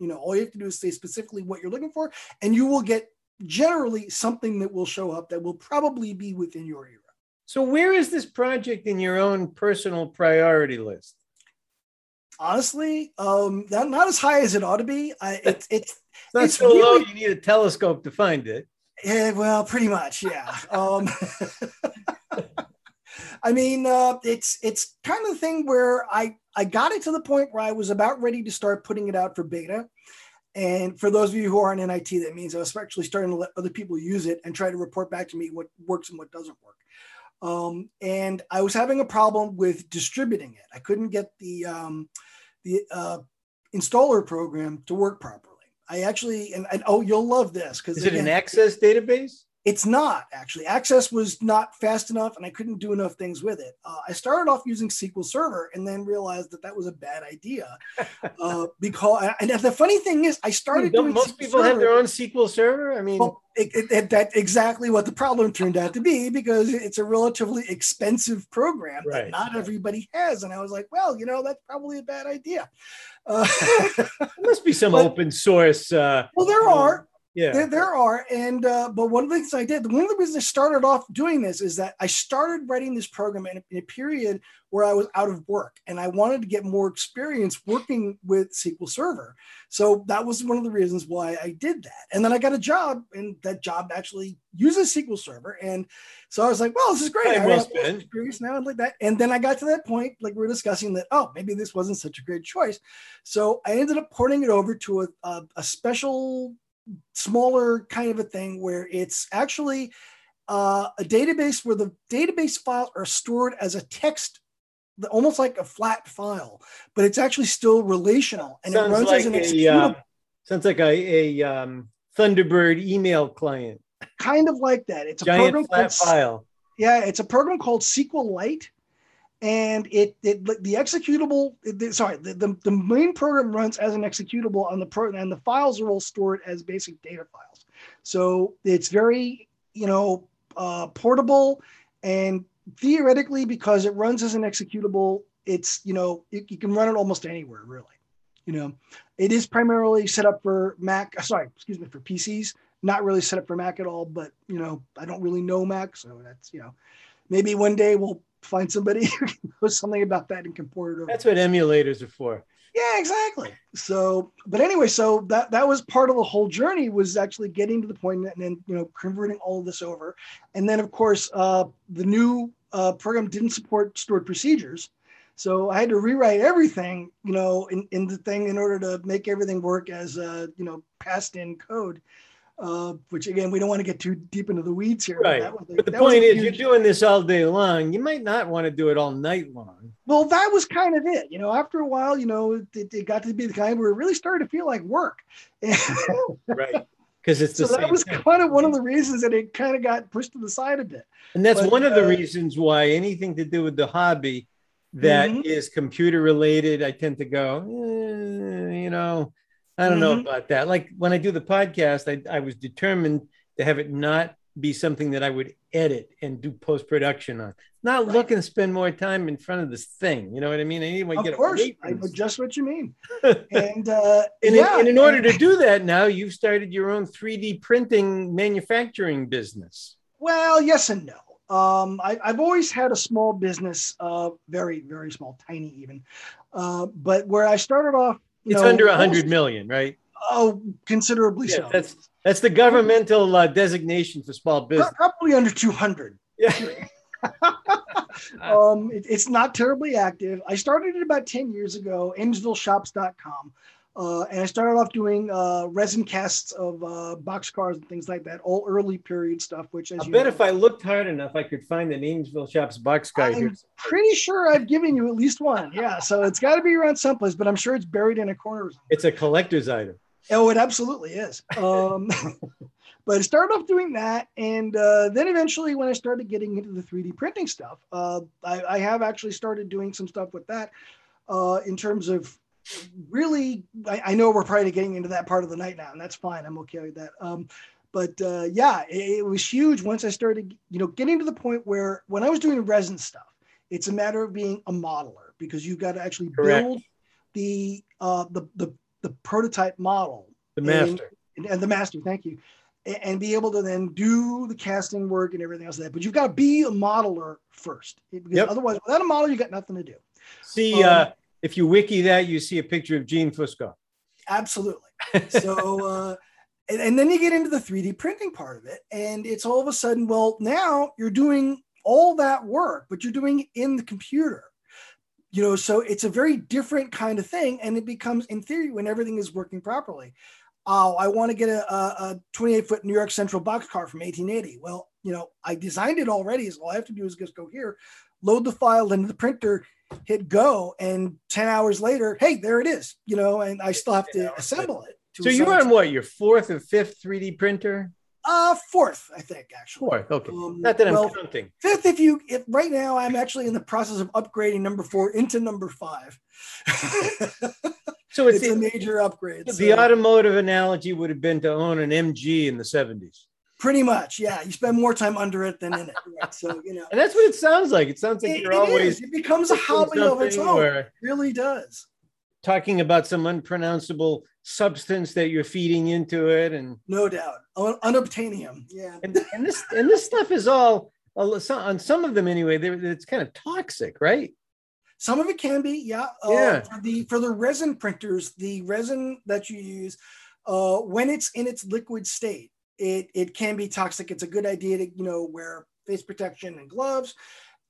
You know, all you have to do is say specifically what you're looking for, and you will get generally something that will show up that will probably be within your era. So, where is this project in your own personal priority list? Honestly, um, not, not as high as it ought to be. I, it, it's it's not it's so really, low. You need a telescope to find it. Yeah, well, pretty much, yeah. um, I mean, uh, it's it's kind of the thing where I I got it to the point where I was about ready to start putting it out for beta. And for those of you who aren't in IT, that means I was actually starting to let other people use it and try to report back to me what works and what doesn't work. Um, and I was having a problem with distributing it. I couldn't get the um, the uh, installer program to work properly. I actually and, and oh, you'll love this because is it again, an Access database? It's not actually. Access was not fast enough, and I couldn't do enough things with it. Uh, I started off using SQL Server, and then realized that that was a bad idea. Uh, because and the funny thing is, I started. Don't most SQL people Server, have their own SQL Server? I mean, well, it, it, exactly what the problem turned out to be because it's a relatively expensive program right. that not everybody has. And I was like, well, you know, that's probably a bad idea. Uh, there must be some but, open source. Uh, well, there are yeah. There, there are and uh, but one of the things i did one of the reasons i started off doing this is that i started writing this program in a, in a, period where i was out of work and i wanted to get more experience working with sql server. So that was one of the reasons why i did that. And then i got a job and that job actually uses sql server and so i was like well this is great. I have experience now and like that. And then i got to that point like we are discussing that oh maybe this wasn't such a great choice. So i ended up porting it over to a, a, a special smaller kind of a thing where it's actually uh, a database where the database files are stored as a text almost like a flat file, but it's actually still relational and sounds it runs like as an executable. Uh, sounds like a, a um, Thunderbird email client. Kind of like that. It's a Giant program flat called, file. Yeah, it's a program called SQLite, and it, it the executable the, sorry the, the, the, main program runs as an executable on the program and the files are all stored as basic data files so it's very you know uh, portable and theoretically because it runs as an executable it's you know it, you can run it almost anywhere really You know, it is primarily set up for Mac. Sorry, excuse me, for PCs. Not really set up for Mac at all. But you know, I don't really know Mac, so that's you know, maybe one day we'll find somebody who knows something about that and can port it over. That's what emulators are for. Yeah, exactly. So, but anyway, so that that was part of the whole journey was actually getting to the point and then you know converting all of this over, and then of course uh, the new uh, program didn't support stored procedures, so I had to rewrite everything you know in, in the thing in order to make everything work as uh, you know passed in code uh, which again, we don't want to get too deep into the weeds here. Right. But, a, but the point is, huge... you're doing this all day long. You might not want to do it all night long. Well, that was kind of it. You know, after a while, you know, it, it got to be the kind where it really started to feel like work. right. Because it's so that was thing. kind of one of the reasons that it kind of got pushed to the side a bit. And that's but, one of the uh, reasons why anything to do with the hobby that mm-hmm. is computer related, I tend to go, eh, you know, I don't mm-hmm. know about that. Like when I do the podcast, I, I was determined to have it not be something that I would edit and do post production on. Not right. look and spend more time in front of this thing. You know what I mean? Anyway, of get course, I know just what you mean. and uh, and, yeah, in, and in order to do that, now you've started your own 3D printing manufacturing business. Well, yes and no. Um, I, have always had a small business, uh, very, very small, tiny even. Uh, but where I started off it's know, under a hundred million, right? Oh, considerably yeah, so. That's that's the governmental uh, designation for small business. Probably under two hundred. Yeah. um, it, it's not terribly active. I started it about ten years ago. AimsvilleShops.com. Uh, and I started off doing uh, resin casts of uh, box cars and things like that, all early period stuff. Which, as I you bet know, if I looked hard enough, I could find an Amesville Shops box car. I'm here. pretty sure I've given you at least one. Yeah, so it's got to be around someplace, but I'm sure it's buried in a corner. It's a collector's item. Oh, it absolutely is. Um, but I started off doing that, and uh, then eventually, when I started getting into the 3D printing stuff, uh, I, I, have actually started doing some stuff with that uh, in terms of really, I, I, know we're probably getting into that part of the night now, and that's fine. I'm okay with that. Um, but uh, yeah, it, it, was huge once I started, you know, getting to the point where when I was doing resin stuff, it's a matter of being a modeler because you've got to actually Correct. build the, uh, the the the prototype model, the master, and, and the master. Thank you. And, and be able to then do the casting work and everything else like that. But you've got to be a modeler first, because yep. otherwise, without a model, you got nothing to do. See, um, uh, if you wiki that, you see a picture of Gene Fusco. Absolutely. So, uh, and, and then you get into the 3D printing part of it, and it's all of a sudden, well, now you're doing all that work, but you're doing it in the computer. You know, so it's a very different kind of thing, and it becomes, in theory, when everything is working properly. Oh, I want to get a, a 28 foot New York Central box car from 1880. Well, you know, I designed it already. So all I have to do is just go here, load the file into the printer, hit go, and 10 hours later, hey, there it is, you know, and I still have to assemble it. To so you're on what, your fourth and fifth 3D printer? Uh, fourth, I think actually. Fourth, okay. Um, Not that I'm well, counting. Fifth, if you, if right now I'm actually in the process of upgrading number four into number five. so it's, it's a major upgrade. The so. automotive analogy would have been to own an MG in the 70s. Pretty much, yeah. You spend more time under it than in it. Right? So you know, and that's what it sounds like. It sounds like it, you're it always. Is. It becomes a hobby of its own. It really does. Talking about some unpronounceable substance that you're feeding into it, and no doubt, unobtainium. Yeah. And, and this and this stuff is all on some of them anyway. It's kind of toxic, right? Some of it can be, yeah. Uh, yeah. For the for the resin printers, the resin that you use, uh, when it's in its liquid state, it it can be toxic. It's a good idea to you know wear face protection and gloves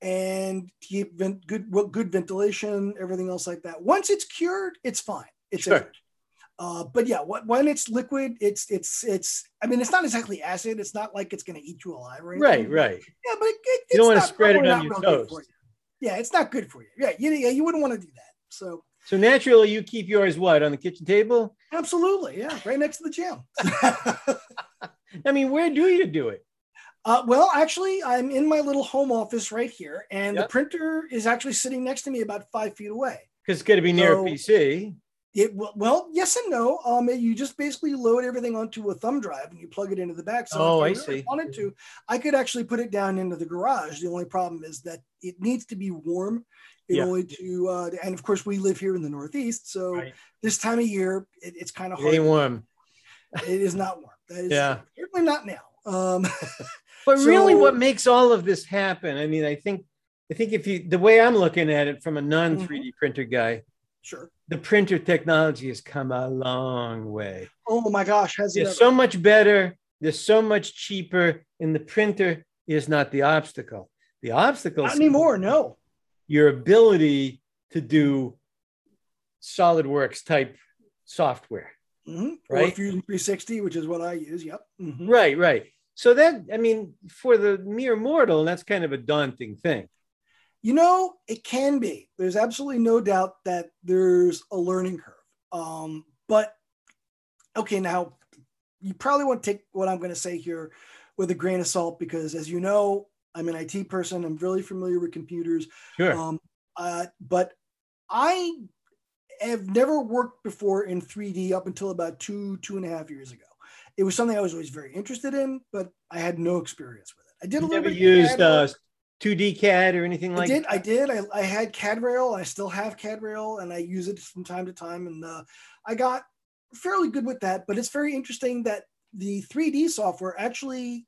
and keep vent, good good ventilation, everything else like that. Once it's cured, it's fine. It's sure. Uh, but yeah, when it's liquid, it's it's it's. I mean, it's not exactly acid. It's not like it's going to eat you alive right? Right, right. Yeah, but it, it, you don't want to spread it on your toast. You. Yeah, it's not good for you. Yeah, you, yeah, you wouldn't want to do that. So so naturally, you keep yours what on the kitchen table? Absolutely, yeah, right next to the jam. I mean, where do you do it? Uh, well, actually, I'm in my little home office right here, and yep. the printer is actually sitting next to me about five feet away. Because it's going to be near so, a PC. It well, yes and no. Um, you just basically load everything onto a thumb drive and you plug it into the back. So oh, I, I really see. Wanted to, I could actually put it down into the garage. The only problem is that it needs to be warm in yeah. order to. Uh, and of course, we live here in the Northeast, so right. this time of year it, it's kind of hard. It warm. It is not warm. That is yeah. certainly not now. Um, but so, really, what makes all of this happen? I mean, I think I think if you the way I'm looking at it from a non 3D mm-hmm. printer guy, sure, the printer technology has come a long way. Oh my gosh, has it? It's so much better. They're so much cheaper, and the printer is not the obstacle. The obstacle not anymore. No, your ability to do SolidWorks type software. Mm-hmm. Right. Or Fusion 360, which is what I use. Yep. Mm-hmm. Right, right. So that, I mean, for the mere mortal, that's kind of a daunting thing. You know, it can be. There's absolutely no doubt that there's a learning curve. Um, but okay, now you probably want to take what I'm going to say here with a grain of salt because, as you know, I'm an IT person. I'm really familiar with computers. Sure. Um, uh, but I have never worked before in 3D up until about two, two and a half years ago. It was something I was always very interested in, but I had no experience with it. I did a little bit. used uh, 2D CAD or anything like I did. That? I did. I, I had CAD Rail. I still have CAD Rail, and I use it from time to time. And uh, I got fairly good with that. But it's very interesting that the 3D software actually,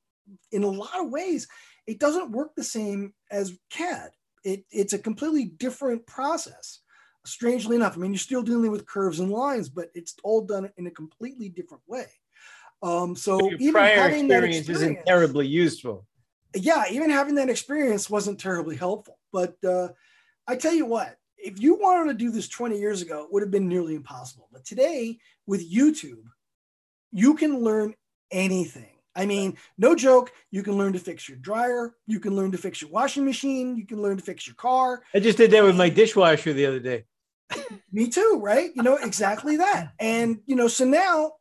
in a lot of ways, it doesn't work the same as CAD. It, it's a completely different process. Strangely enough, I mean, you're still dealing with curves and lines, but it's all done in a completely different way. Um, so even having that experience isn't terribly useful. Yeah, even having that experience wasn't terribly helpful. But uh, I tell you what, if you wanted to do this 20 years ago, it would have been nearly impossible. But today, with YouTube, you can learn anything. I mean, no joke, you can learn to fix your dryer, you can learn to fix your washing machine, you can learn to fix your car. I just did that with my dishwasher the other day. Me too, right? You know, exactly that. And, you know, so now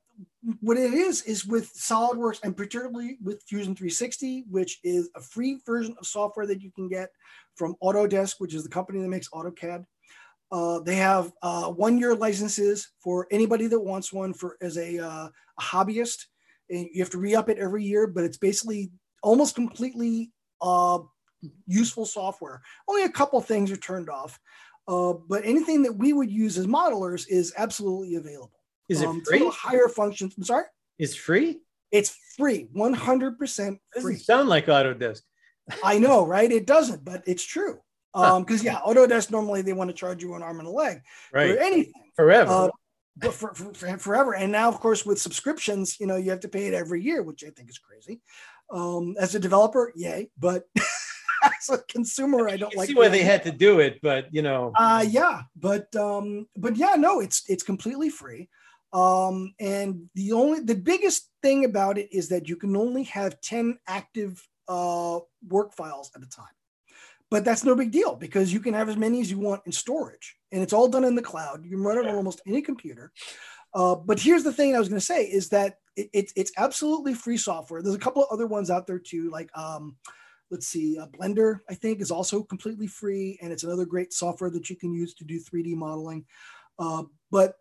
what it is is with SolidWorks and particularly with Fusion 360, which is a free version of software that you can get from Autodesk, which is the company that makes AutoCAD. Uh, they have uh, one-year licenses for anybody that wants one for as a, uh, a hobbyist. And you have to re-up it every year, but it's basically almost completely uh, useful software. Only a couple things are turned off, uh, but anything that we would use as modelers is absolutely available. Is it um, free? Higher functions. I'm sorry. It's free. It's free, 100% free. Doesn't sound like Autodesk. I know, right? It doesn't, but it's true. Um, because yeah, Autodesk normally they want to charge you an arm and a leg right. for anything forever. Uh, but for, for, for, forever. And now, of course, with subscriptions, you know, you have to pay it every year, which I think is crazy. Um, as a developer, yay, but as a consumer, I don't like. See why they had to do it, but you know. Uh yeah, but um, but yeah, no, it's it's completely free. Um, and the only the biggest thing about it is that you can only have 10 active uh, work files at a time. But that's no big deal because you can have as many as you want in storage, and it's all done in the cloud. You can run it on almost any computer. Uh, but here's the thing I was going to say is that it, it, it's absolutely free software. There's a couple of other ones out there too, like um, let's see, uh, Blender I think is also completely free, and it's another great software that you can use to do 3D modeling. Uh, but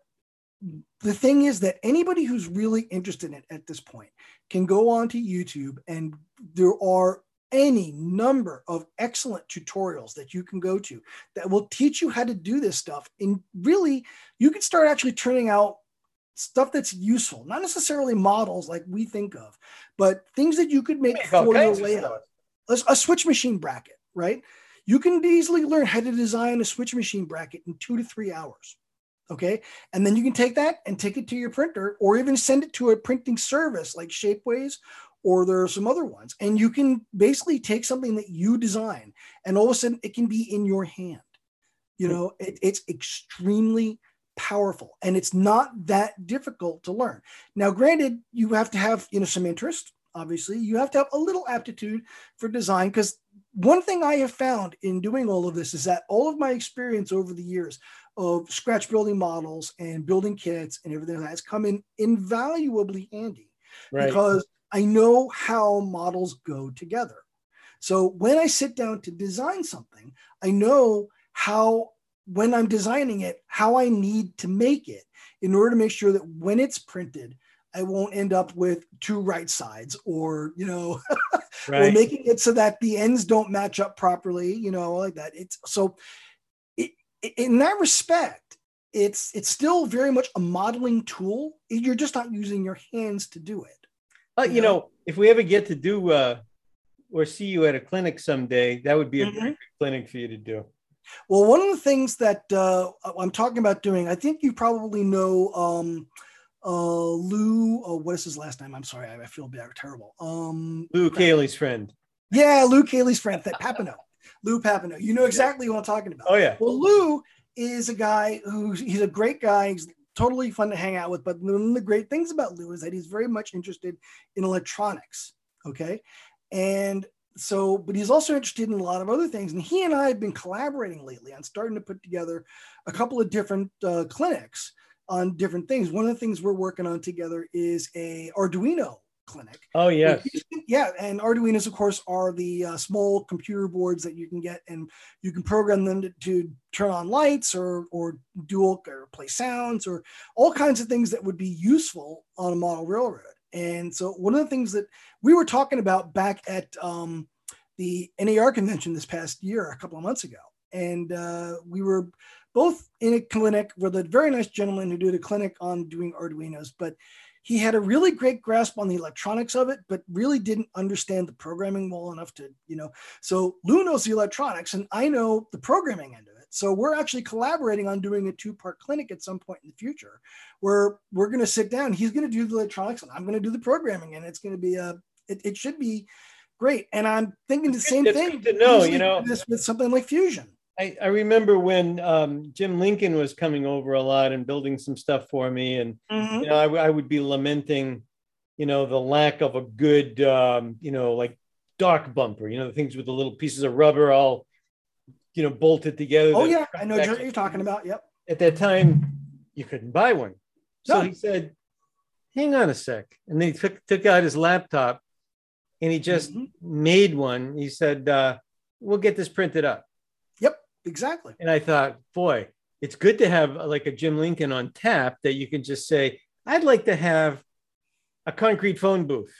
the thing is that anybody who's really interested in it at this point can go on to YouTube and there are any number of excellent tutorials that you can go to that will teach you how to do this stuff. And really, you can start actually turning out stuff that's useful, not necessarily models like we think of, but things that you could make make for your layout. A, a switch machine bracket, right? You can easily learn how to design a switch machine bracket in two to three hours. Okay. And then you can take that and take it to your printer or even send it to a printing service like Shapeways or there are some other ones. And you can basically take something that you design and all of a sudden it can be in your hand. You know, it, it's extremely powerful and it's not that difficult to learn. Now, granted, you have to have, you know, some interest. Obviously, you have to have a little aptitude for design because one thing I have found in doing all of this is that all of my experience over the years of scratch building models and building kits and everything like that has come in invaluably handy right. because I know how models go together. So when I sit down to design something, I know how when I'm designing it how I need to make it in order to make sure that when it's printed, I won't end up with two right sides or, you know, right. or making it so that the ends don't match up properly, you know, like that. It's so it, in that respect, it's it's still very much a modeling tool. You're just not using your hands to do it. Uh, you, you know? know? if we ever get to do uh, or see you at a clinic someday, that would be a mm-hmm. clinic for you to do. Well, one of the things that uh, I'm talking about doing, I think you probably know um, uh, Lou. Oh, what is his last name? I'm sorry, I, I feel bad, terrible. Um, Lou Cayley's friend. Yeah, Lou Cayley's friend, that Papineau. Lou Papineau. You know exactly what I'm talking about. Oh yeah. Well, Lou is a guy who he's a great guy. He's totally fun to hang out with. But one of the great things about Lou is that he's very much interested in electronics. Okay, and so, but he's also interested in a lot of other things. And he and I have been collaborating lately on starting to put together a couple of different uh, clinics on different things. One of the things we're working on together is a Arduino clinic. Oh yeah, yeah. And Arduinos, of course, are the uh, small computer boards that you can get, and you can program them to, to turn on lights or or dual or play sounds or all kinds of things that would be useful on a model railroad. And so one of the things that we were talking about back at um, the NER convention this past year, a couple of months ago, and uh, we were both in a clinic with a very nice gentleman who did a clinic on doing Arduinos, but he had a really great grasp on the electronics of it, but really didn't understand the programming well enough to, you know. So Lou knows the electronics, and I know the programming end of it. So we're actually collaborating on doing a two-part clinic at some point in the future, where we're going to sit down. He's going to do the electronics, and I'm going to do the programming, and it's going to be a. It, it should be great. And I'm thinking the same it's thing. to know, you know, this with something like Fusion. I, I remember when um, Jim Lincoln was coming over a lot and building some stuff for me, and mm-hmm. you know, I, I, would be lamenting, you know, the lack of a good, um, you know, like dock bumper. You know, the things with the little pieces of rubber all, you know, bolted together. Oh yeah, I know what you're talking about. Yep. At that time, you couldn't buy one, so no. he said, "Hang on a sec," and then he took took out his laptop, and he just mm-hmm. made one. He said, uh, "We'll get this printed up." Exactly. And I thought, boy, it's good to have uh, like a Jim Lincoln on tap that you can just say, I'd like to have a concrete phone booth.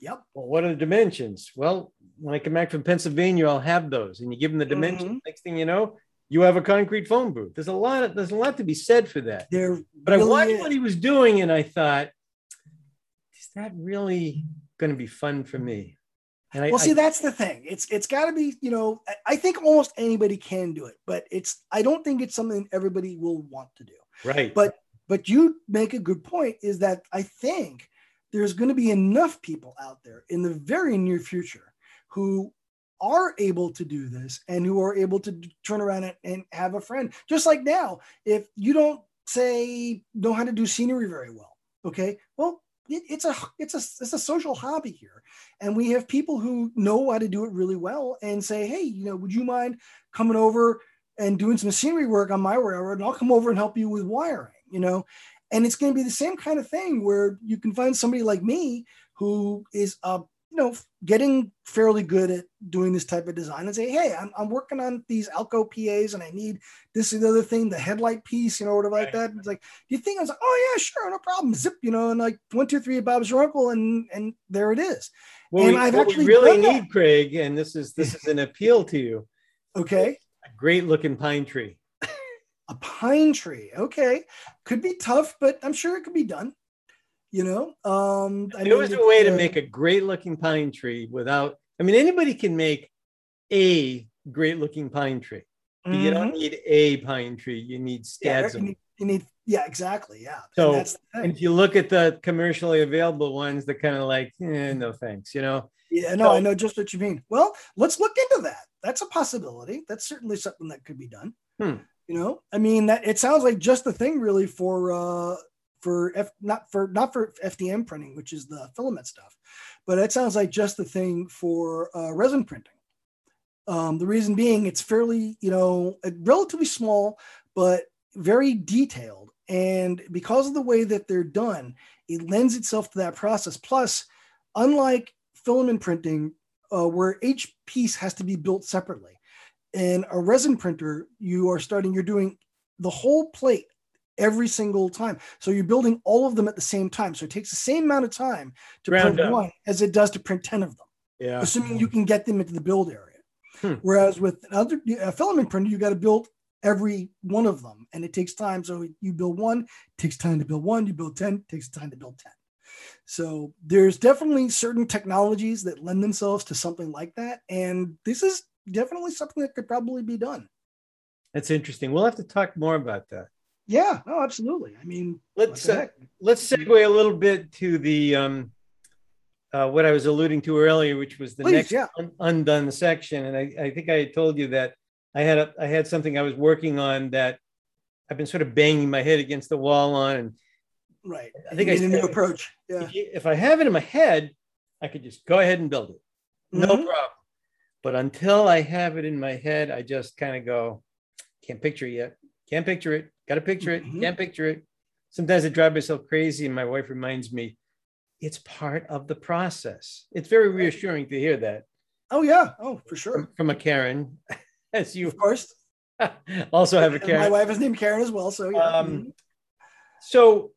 Yep. Well, what are the dimensions? Well, when I come back from Pennsylvania, I'll have those. And you give them the dimensions. Mm-hmm. Next thing you know, you have a concrete phone booth. There's a lot of there's a lot to be said for that. There but really I watched is. what he was doing and I thought, is that really going to be fun for me? And I, well, see, I, that's the thing. It's it's got to be, you know, I think almost anybody can do it, but it's I don't think it's something everybody will want to do. Right. But but you make a good point. Is that I think there's going to be enough people out there in the very near future who are able to do this and who are able to turn around and, and have a friend. Just like now, if you don't say know how to do scenery very well, okay, well it, it's a it's a it's a social hobby here, and we have people who know how to do it really well and say, hey, you know, would you mind coming over and doing some machinery work on my railroad, and I'll come over and help you with wiring, you know, and it's going to be the same kind of thing where you can find somebody like me who is a you know, getting fairly good at doing this type of design and say, hey, I'm, I'm working on these Alco PAs and I need this and the other thing, the headlight piece, you know, whatever right. like that. It's like, do you think I was like, oh yeah, sure, no problem. Zip, you know, and like one, two, three, Bob's your uncle, and and there it is. Well, and we, I've actually really need, that. Craig, and this is this is an appeal to you. Okay. A great looking pine tree. a pine tree. Okay. Could be tough, but I'm sure it could be done you know? Um I there was a way uh, to make a great looking pine tree without i mean anybody can make a great looking pine tree. But mm-hmm. you don't mm-hmm. need a pine tree you need stads yeah, you, need, you need yeah exactly yeah. So and, and if you look at the commercially available ones they're kind of like eh, no thanks you know? Yeah no so, i know just what you mean. Well let's look into that. That's a possibility. That's certainly something that could be done. Hmm. you know? I mean that it sounds like just the thing really for uh for F, not for not for FDM printing, which is the filament stuff, but it sounds like just the thing for uh, resin printing. Um, the reason being, it's fairly you know relatively small, but very detailed, and because of the way that they're done, it lends itself to that process. Plus, unlike filament printing, uh, where each piece has to be built separately, In a resin printer, you are starting, you're doing the whole plate every single time. So you're building all of them at the same time. So it takes the same amount of time to Round print up. one as it does to print 10 of them. Yeah. Assuming you can get them into the build area. Hmm. Whereas with another a filament printer, you got to build every one of them and it takes time. So you build one, takes time to build one, you build 10, takes time to build 10. So there's definitely certain technologies that lend themselves to something like that. And this is definitely something that could probably be done. That's interesting. We'll have to talk more about that. Yeah, no, absolutely. I mean, let's uh, let's segue a little bit to the um, uh, what I was alluding to earlier, which was the Please, next yeah. un- undone section. And I, I think I told you that I had a, I had something I was working on that I've been sort of banging my head against the wall on. And right, I think I need a new approach. Yeah. If, you, if, I have it in my head, I could just go ahead and build it, no mm-hmm. problem. But until I have it in my head, I just kind of go, can't picture it yet. Can't picture it. Got to picture it. Mm-hmm. Can't picture it. Sometimes I drive myself crazy, and my wife reminds me, it's part of the process. It's very reassuring to hear that. Oh yeah. Oh, for sure. From, from a Karen, as you of course also have a Karen. my wife is named Karen as well. So yeah. Um, mm-hmm. so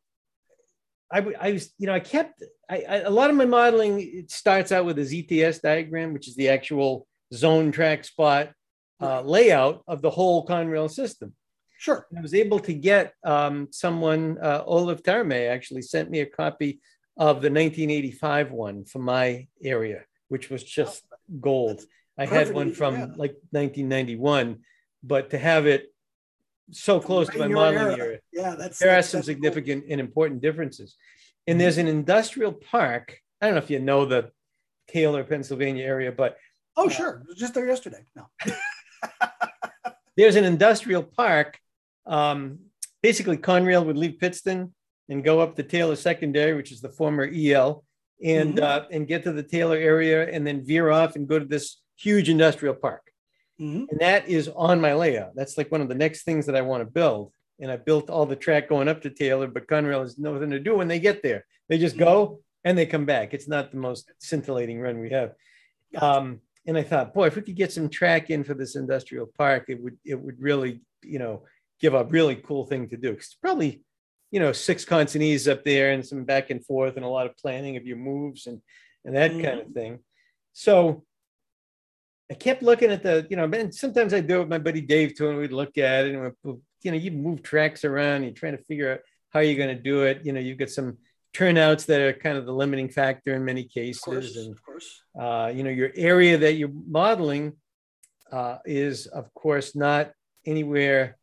I, I was, you know, I kept I, I, a lot of my modeling. It starts out with a ZTS diagram, which is the actual zone track spot uh, layout of the whole Conrail system. Sure. I was able to get um, someone, uh, Olaf Tarme actually sent me a copy of the 1985 one from my area, which was just gold. I had one from yeah. like 1991, but to have it so close right to my modeling area, yeah, that's there that's, are some significant cool. and important differences. And there's an industrial park. I don't know if you know the Taylor, Pennsylvania area, but oh, uh, sure, just there yesterday. No, there's an industrial park um, basically, Conrail would leave Pittston and go up the Taylor Secondary, which is the former EL, and mm-hmm. uh, and get to the Taylor area, and then veer off and go to this huge industrial park. Mm-hmm. And that is on my layout. That's like one of the next things that I want to build. And I built all the track going up to Taylor, but Conrail has nothing to do when they get there. They just go mm-hmm. and they come back. It's not the most scintillating run we have. Um, and I thought, boy, if we could get some track in for this industrial park, it would it would really, you know, give a really cool thing to do. It's probably, you know, six consignees up there and some back and forth and a lot of planning of your moves and and that mm-hmm. kind of thing. So I kept looking at the, you know, and sometimes I do it with my buddy Dave too, and we'd look at it and you know, you move tracks around, you're trying to figure out how you're going to do it. You know, you've got some turnouts that are kind of the limiting factor in many cases. Of course, and, of course. Uh, you know, your area that you're modeling uh, is, of course, not anywhere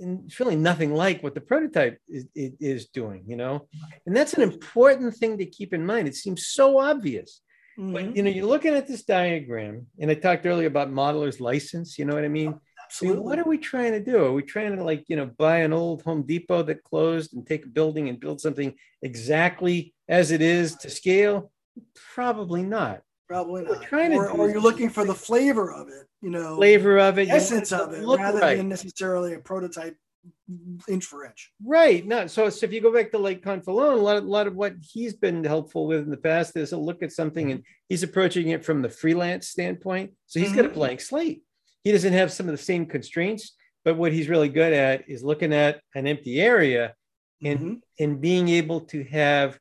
and it's really nothing like what the prototype is, is, doing, you know? And that's an important thing to keep in mind. It seems so obvious. Mm-hmm. But you know, you're looking at this diagram, and I talked earlier about modeler's license, you know what I mean? Absolutely. I mean, what are we trying to do? Are we trying to like, you know, buy an old Home Depot that closed and take a building and build something exactly as it is to scale? Probably not. Probably not. Trying or, or you're looking for the flavor of it, you know, flavor of it, essence of it, rather right. than necessarily a prototype inch for inch. Right. No. So, so if you go back to Mike Confalone, a lot, of, a lot of what he's been helpful with in the past is a look at something and he's approaching it from the freelance standpoint. So he's mm-hmm. got a mm-hmm. blank slate. He doesn't have some of the same constraints, but what he's really good at is looking at an empty area and mm-hmm. and being able to have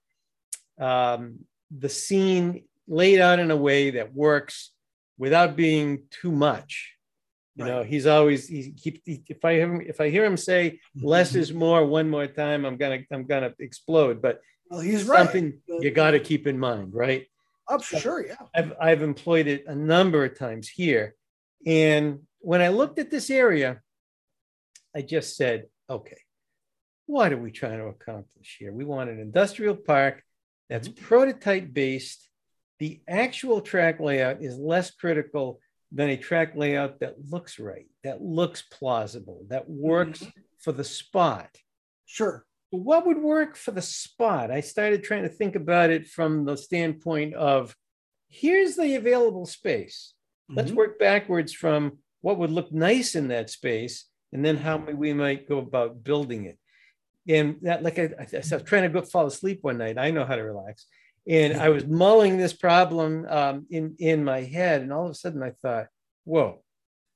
um, the scene laid out in a way that works without being too much. You right. know, he's always he keeps. He, if I hear him, if I hear him say less mm-hmm. is more one more time, I'm gonna I'm gonna explode. But well, he's something right. you got to keep in mind, right? Oh, so sure, yeah. I've I've employed it a number of times here, and when I looked at this area, I just said, okay, what are we trying to accomplish here? We want an industrial park that's mm-hmm. prototype based the actual track layout is less critical than a track layout that looks right, that looks plausible, that works mm-hmm. for the spot. Sure. What would work for the spot? I started trying to think about it from the standpoint of here's the available space. Mm-hmm. Let's work backwards from what would look nice in that space and then how we might go about building it. And that, like I, I, I was trying to go fall asleep one night. I know how to relax and I was mulling this problem um, in in my head, and all of a sudden I thought, "Whoa,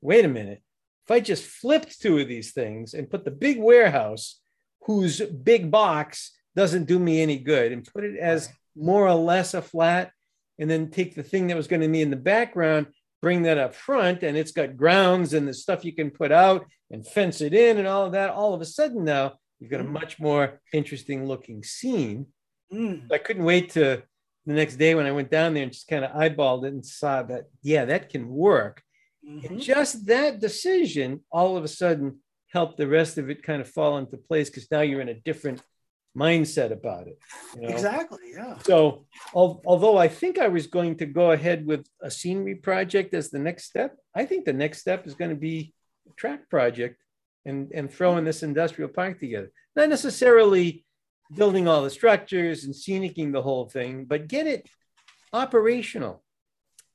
wait a minute. If I just flipped two of these things and put the big warehouse, whose big box doesn't do me any good, and put it as more or less a flat, and then take the thing that was going to be in the background, bring that up front, and it's got grounds and the stuff you can put out and fence it in and all of that. All of a sudden now you've got a mm. much more interesting looking scene. Mm. I couldn't wait to the next day when I went down there and just kind of eyeballed it and saw that, yeah, that can work. Mm-hmm. just that decision all of a sudden helped the rest of it kind of fall into place because now you're in a different mindset about it. You know? Exactly. Yeah. So, although I think I was going to go ahead with a scenery project as the next step, I think the next step is going to be a track project and, and throwing this industrial park together. Not necessarily building all the structures and scenicking the whole thing, but get it operational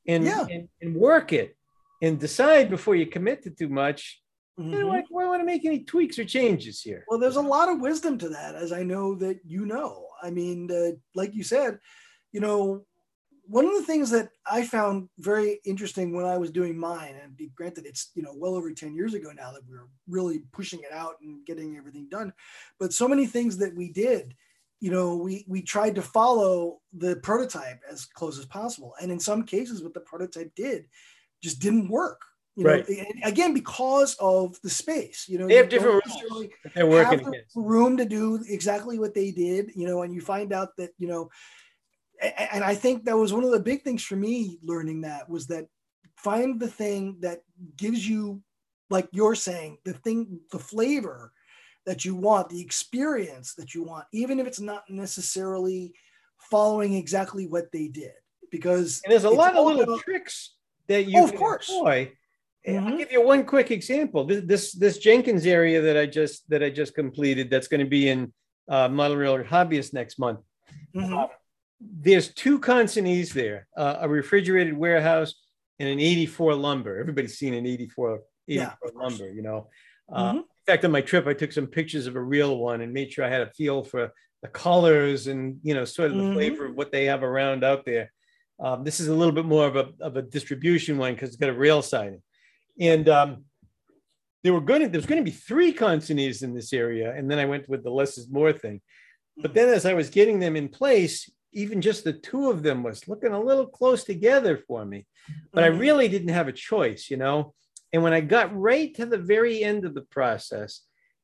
and, yeah. and, and work it and decide before you commit to too much Mm-hmm. I, do I want to make any tweaks or changes here? Well, there's a lot of wisdom to that, as I know that you know. I mean, uh, like you said, you know, one of the things that I found very interesting when I was doing mine, and be granted, it's you know well over ten years ago now that we are really pushing it out and getting everything done, but so many things that we did, you know, we we tried to follow the prototype as close as possible, and in some cases, what the prototype did just didn't work you right. know, again, because of the space, you know, they have different rules. They're working have the room to do exactly what they did, you know, and you find out that, you know, and I think that was one of the big things for me learning that was that find the thing that gives you, like you're saying, the thing, the flavor that you want, the experience that you want, even if it's not necessarily following exactly what they did. Because and there's a lot of little about, tricks that you oh, of course. employ Mm-hmm. I'll give you one quick example. This, this, this Jenkins area that I just that I just completed. That's going to be in uh, Model Railroad Hobbyist next month. Mm-hmm. Uh, there's two consignees there: uh, a refrigerated warehouse and an 84 lumber. Everybody's seen an 84, 84 yeah, lumber, you know. Uh, mm-hmm. in fact, on my trip, I took some pictures of a real one and made sure I had a feel for the colors and you know sort of the mm-hmm. flavor of what they have around out there. Um, this is a little bit more of a, of a distribution one because it's got a rail siding and um, there were going to there's going to be three consignees in this area, and then I went with the less is more thing. But then as I was getting them in place, even just the two of them was looking a little close together for me. But I mm-hmm. really didn't have a choice, you know. And when I got right to the very end of the process,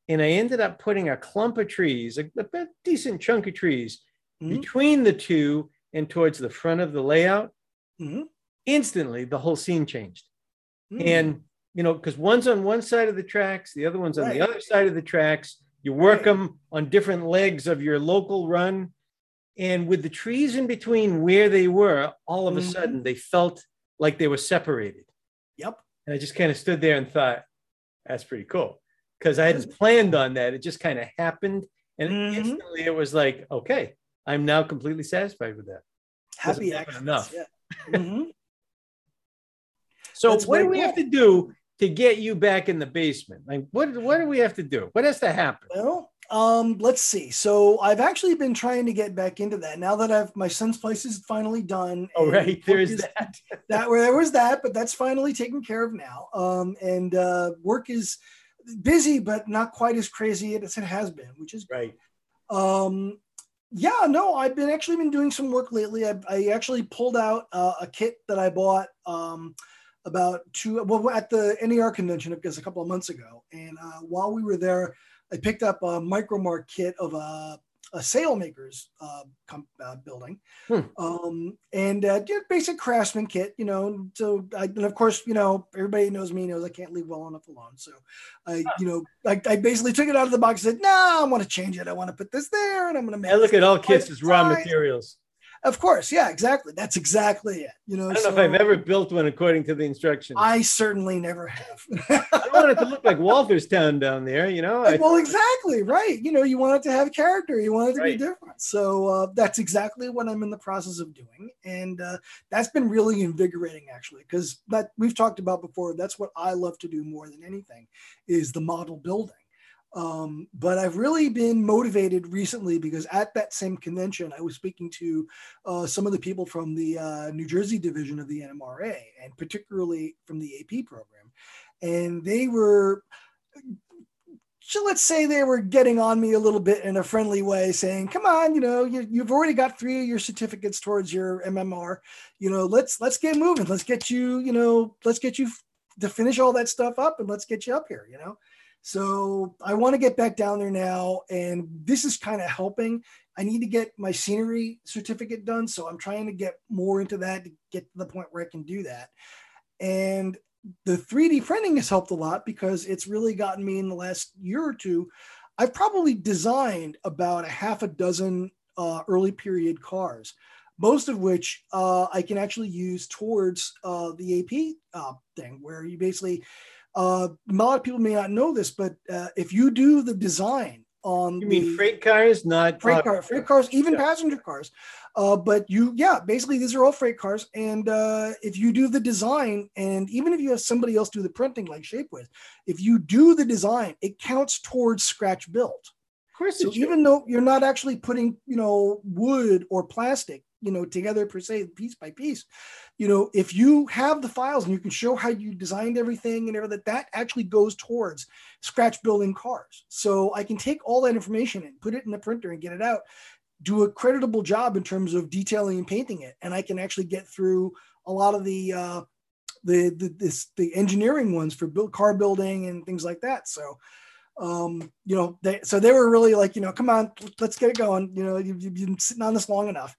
and I ended up putting a clump of trees, a, a decent chunk of trees, mm-hmm. between the two and towards the front of the layout, mm-hmm. instantly the whole scene changed. Mm. And, you know, because one's on one side of the tracks, the other one's on right. the other side of the tracks. You work right. them on different legs of your local run. And with the trees in between where they were, all of a mm-hmm. sudden they felt like they were separated. Yep. And I just kind of stood there and thought, that's pretty cool. Because I hadn't planned on that. It just kind of happened. And mm-hmm. instantly it was like, okay, I'm now completely satisfied with that. Happy enough. Yeah. Mm-hmm. So That's what do we have to do to get you back in the basement? Like what what do we have to do? What has to happen? Well, um, let's see. So I've actually been trying to get back into that now that I've my son's place is finally done. Oh right, there is that. that where there was that, but that's finally taken care of now. Um, and uh, work is busy, but not quite as crazy as it has been, which is right. Um, yeah, no, I've been actually been doing some work lately. I, I actually pulled out uh, a kit that I bought. Um, about two, well, at the NER convention, because a couple of months ago. And uh, while we were there, I picked up a micromark kit of a, a sailmaker's uh, com- uh, building, hmm. um, and uh, basic craftsman kit, you know. So, I, and of course, you know, everybody knows me knows I can't leave well enough alone. So, I, you know, I, I basically took it out of the box and said, "No, I want to change it. I want to put this there, and I'm going to make." I look at all kits as raw materials. Of course, yeah, exactly. That's exactly it. You know, I don't so, know if I've ever built one according to the instructions. I certainly never have. I want it to look like Waltherstown down there, you know. well, exactly right. You know, you want it to have character. You want it to right. be different. So uh, that's exactly what I'm in the process of doing, and uh, that's been really invigorating, actually, because that we've talked about before. That's what I love to do more than anything, is the model building um, but I've really been motivated recently because at that same convention, I was speaking to uh, some of the people from the uh, New Jersey division of the NMRA, and particularly from the AP program. and they were so let's say they were getting on me a little bit in a friendly way, saying, "Come on, you know, you, have already got three of your certificates towards your MMR. You know, let's let's get moving. Let's get you, you know, let's get you to finish all that stuff up, and let's get you up here. You know." So I want to get back down there now, and this is kind of helping. I need to get my scenery certificate done, so I'm trying to get more into that to get to the point where I can do that. And the 3D printing has helped a lot because it's really gotten me in the last year or two. I've probably designed about a half a dozen uh, early period cars, most of which uh, I can actually use towards uh, the AP uh, thing, where you basically, uh, a lot of people may not know this, but uh, if you do the design on you mean freight cars, not freight cars, freight cars, even yeah. passenger cars. Uh, but you, yeah, basically these are all freight cars. And uh, if you do the design, and even if you have somebody else do the printing like Shapeways, if you do the design, it counts towards scratch build. Of course. So even though you're not actually putting, you know, wood or plastic, you know, together per se, piece by piece, you know, if you have the files and you can show how you designed everything and everything, that actually goes towards scratch building cars. So I can take all that information and put it in the printer and get it out do a creditable job in terms of detailing and painting it, and I can actually get through a lot of the uh, the the this, the engineering ones for build car building and things like that. So, um, you know, they so they were really like, you know, come on, let's get it going. You know, you've, you've been sitting on this long enough.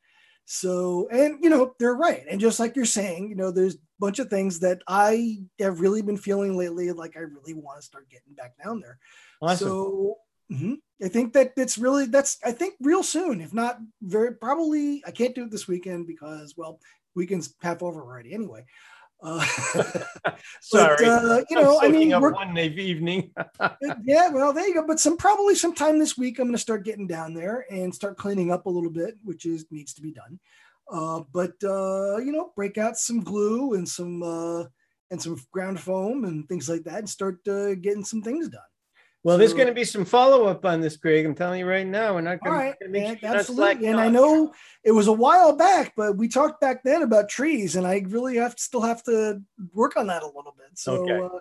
So, and you know, they're right. And just like you're saying, you know, there's a bunch of things that I have really been feeling lately, like I really want to start getting back down there. Awesome. So Mm-hmm. I think that it's really that's I think real soon, if not very probably. I can't do it this weekend because well, weekend's half over already anyway. Uh, Sorry, but, uh, you know, I mean, we're, one evening. yeah, well, there you go. But some probably sometime this week, I'm going to start getting down there and start cleaning up a little bit, which is needs to be done. Uh, but uh, you know, break out some glue and some uh, and some ground foam and things like that, and start uh, getting some things done. Well, there's going to be some follow up on this, Greg. I'm telling you right now. We're not going to make sure absolutely. And I know it was a while back, but we talked back then about trees, and I really have to still have to work on that a little bit. So, okay. uh,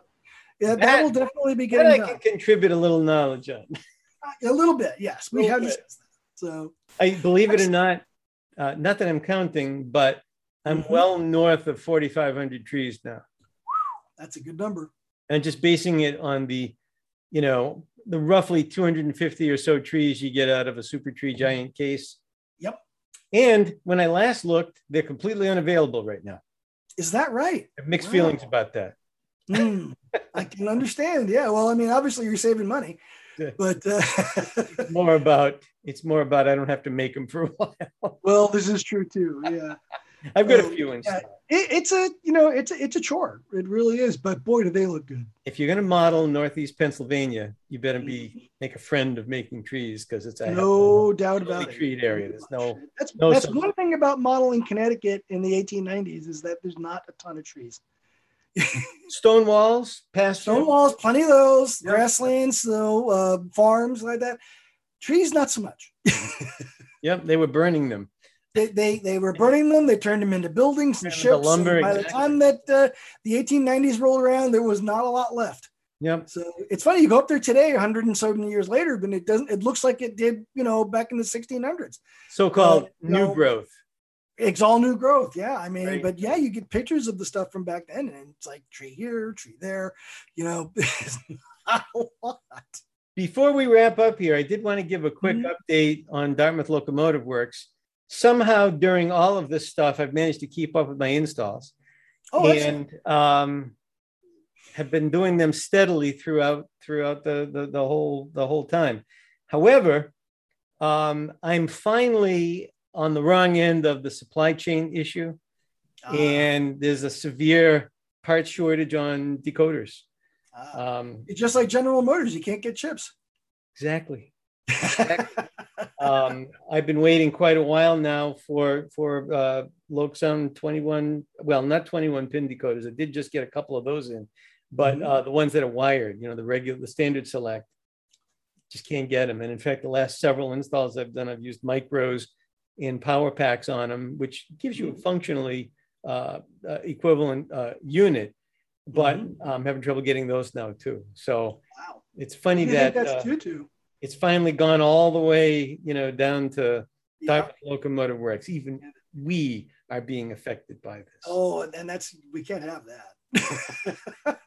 yeah, that, that, will definitely be getting. I can contribute a little knowledge on. a little bit, yes. We have discussed that. So, I believe it or not, uh, not that I'm counting, but I'm mm-hmm. well north of 4,500 trees now. That's a good number. And just basing it on the you know, the roughly 250 or so trees you get out of a super tree giant case. Yep. And when I last looked, they're completely unavailable right now. Is that right? I have mixed wow. feelings about that. Mm, I can understand. Yeah. Well, I mean, obviously you're saving money, but uh... more about it's more about I don't have to make them for a while. well, this is true too. Yeah. I've got um, a few in yeah, it, it's a you know it's a, it's a chore. It really is. But boy, do they look good. If you're going to model Northeast Pennsylvania, you better be make a friend of making trees because it's a no doubt about it. Tree area. There's no. That's no that's one thing about modeling Connecticut in the 1890s is that there's not a ton of trees. stone walls, past stone walls, plenty of those. Yep. Grasslands, so uh, farms like that. Trees, not so much. yep, they were burning them they, they, they were burning them. They turned them into buildings and ships. Lumber, and by exactly. the time that uh, the 1890s rolled around, there was not a lot left. Yep. So it's funny you go up there today, 100 and so many years later, but it doesn't. It looks like it did, you know, back in the 1600s. So-called uh, new know, growth. It's all new growth. Yeah, I mean, right. but yeah, you get pictures of the stuff from back then, and it's like tree here, tree there. You know, not a lot. Before we wrap up here, I did want to give a quick mm-hmm. update on Dartmouth Locomotive Works somehow during all of this stuff, I've managed to keep up with my installs. Oh, and um, have been doing them steadily throughout throughout the, the, the whole the whole time. However, um, I'm finally on the wrong end of the supply chain issue, uh, and there's a severe part shortage on decoders. Uh, um, it's just like General Motors; you can't get chips. Exactly. exactly um, I've been waiting quite a while now for for uh, LokSound 21. Well, not 21 pin decoders. I did just get a couple of those in, but mm-hmm. uh, the ones that are wired, you know, the regular, the standard select, just can't get them. And in fact, the last several installs I've done, I've used micros in power packs on them, which gives you a functionally uh, uh equivalent uh, unit. but mm-hmm. I'm having trouble getting those now too. So wow. it's funny that that's uh, too. It's finally gone all the way, you know, down to yeah. Locomotive Works. Even we are being affected by this. Oh, and that's we can't have that.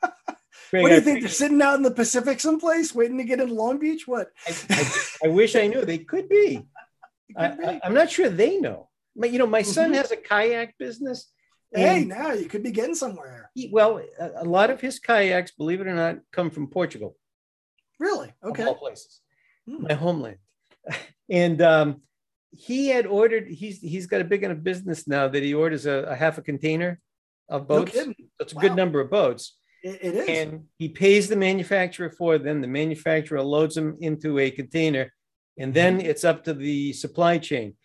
Greg, what do you I think? They're sitting out in the Pacific someplace waiting to get into Long Beach? What? I, I, I wish I knew. They could be. I, am not sure they know. But you know, my son mm-hmm. has a kayak business. Hey, now you could be getting somewhere. He, well, a, a, lot of his kayaks, believe it or not, come from Portugal. Really? Okay. all places. My homeland. And um, he had ordered. He's he's got a big enough business now that he orders a, a half a container of boats. No That's a wow. good number of boats. It, it is. And he pays the manufacturer for them. The manufacturer loads them into a container, and then mm-hmm. it's up to the supply chain.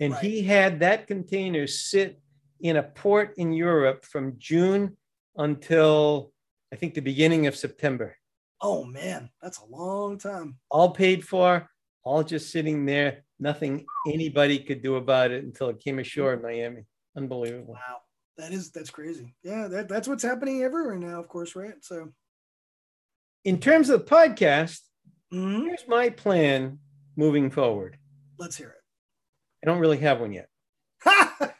And right. he had that container sit in a port in Europe from June until I think the beginning of September. Oh man, that's a long time. All paid for, all just sitting there. Nothing anybody could do about it until it came ashore in Miami. Unbelievable. Wow. That is that's crazy. Yeah, that, that's what's happening everywhere now, of course, right? So in terms of the podcast, mm-hmm. here's my plan moving forward. Let's hear it. I don't really have one yet. but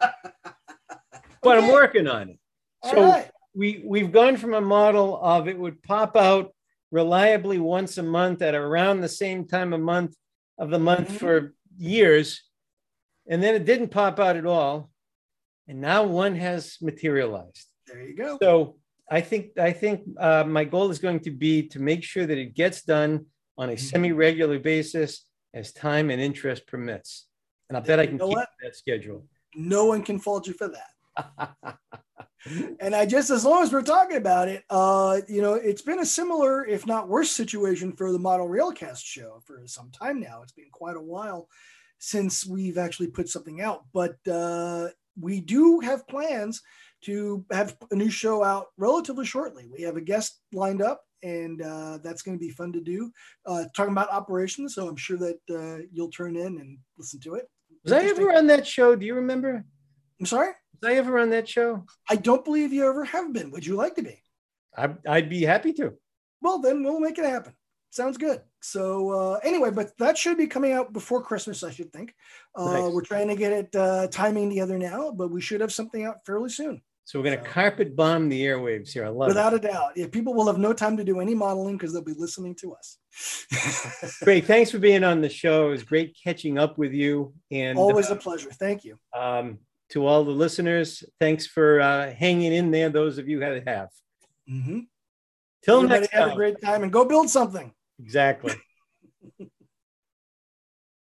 I'm working on it. so right. we we've gone from a model of it would pop out reliably once a month at around the same time a month of the month mm-hmm. for years, and then it didn't pop out at all, and now one has materialized. There you go. So I think I think uh, my goal is going to be to make sure that it gets done on a mm-hmm. semi-regular basis as time and interest permits, and I bet I can keep what? that schedule. No one can fault you for that. and I just as long as we're talking about it, uh, you know, it's been a similar, if not worse, situation for the Model Railcast show for some time now. It's been quite a while since we've actually put something out, but uh, we do have plans to have a new show out relatively shortly. We have a guest lined up, and uh, that's going to be fun to do. Uh, talking about operations, so I'm sure that uh, you'll turn in and listen to it. Was I ever on that show? Do you remember? I'm sorry. Was I ever on that show? I don't believe you ever have been. Would you like to be? I, I'd be happy to. Well, then we'll make it happen. Sounds good. So uh, anyway, but that should be coming out before Christmas, I should think. Uh, nice. We're trying to get it uh, timing together now, but we should have something out fairly soon. So we're going to so, carpet bomb the airwaves here. I love without it. Without a doubt. Yeah, people will have no time to do any modeling because they'll be listening to us. great. Thanks for being on the show. It was great catching up with you. And always a uh, pleasure. Thank you. Um, to all the listeners, thanks for uh, hanging in there. Those of you that have. Mm-hmm. Till Everybody next time. Have a great time and go build something. Exactly.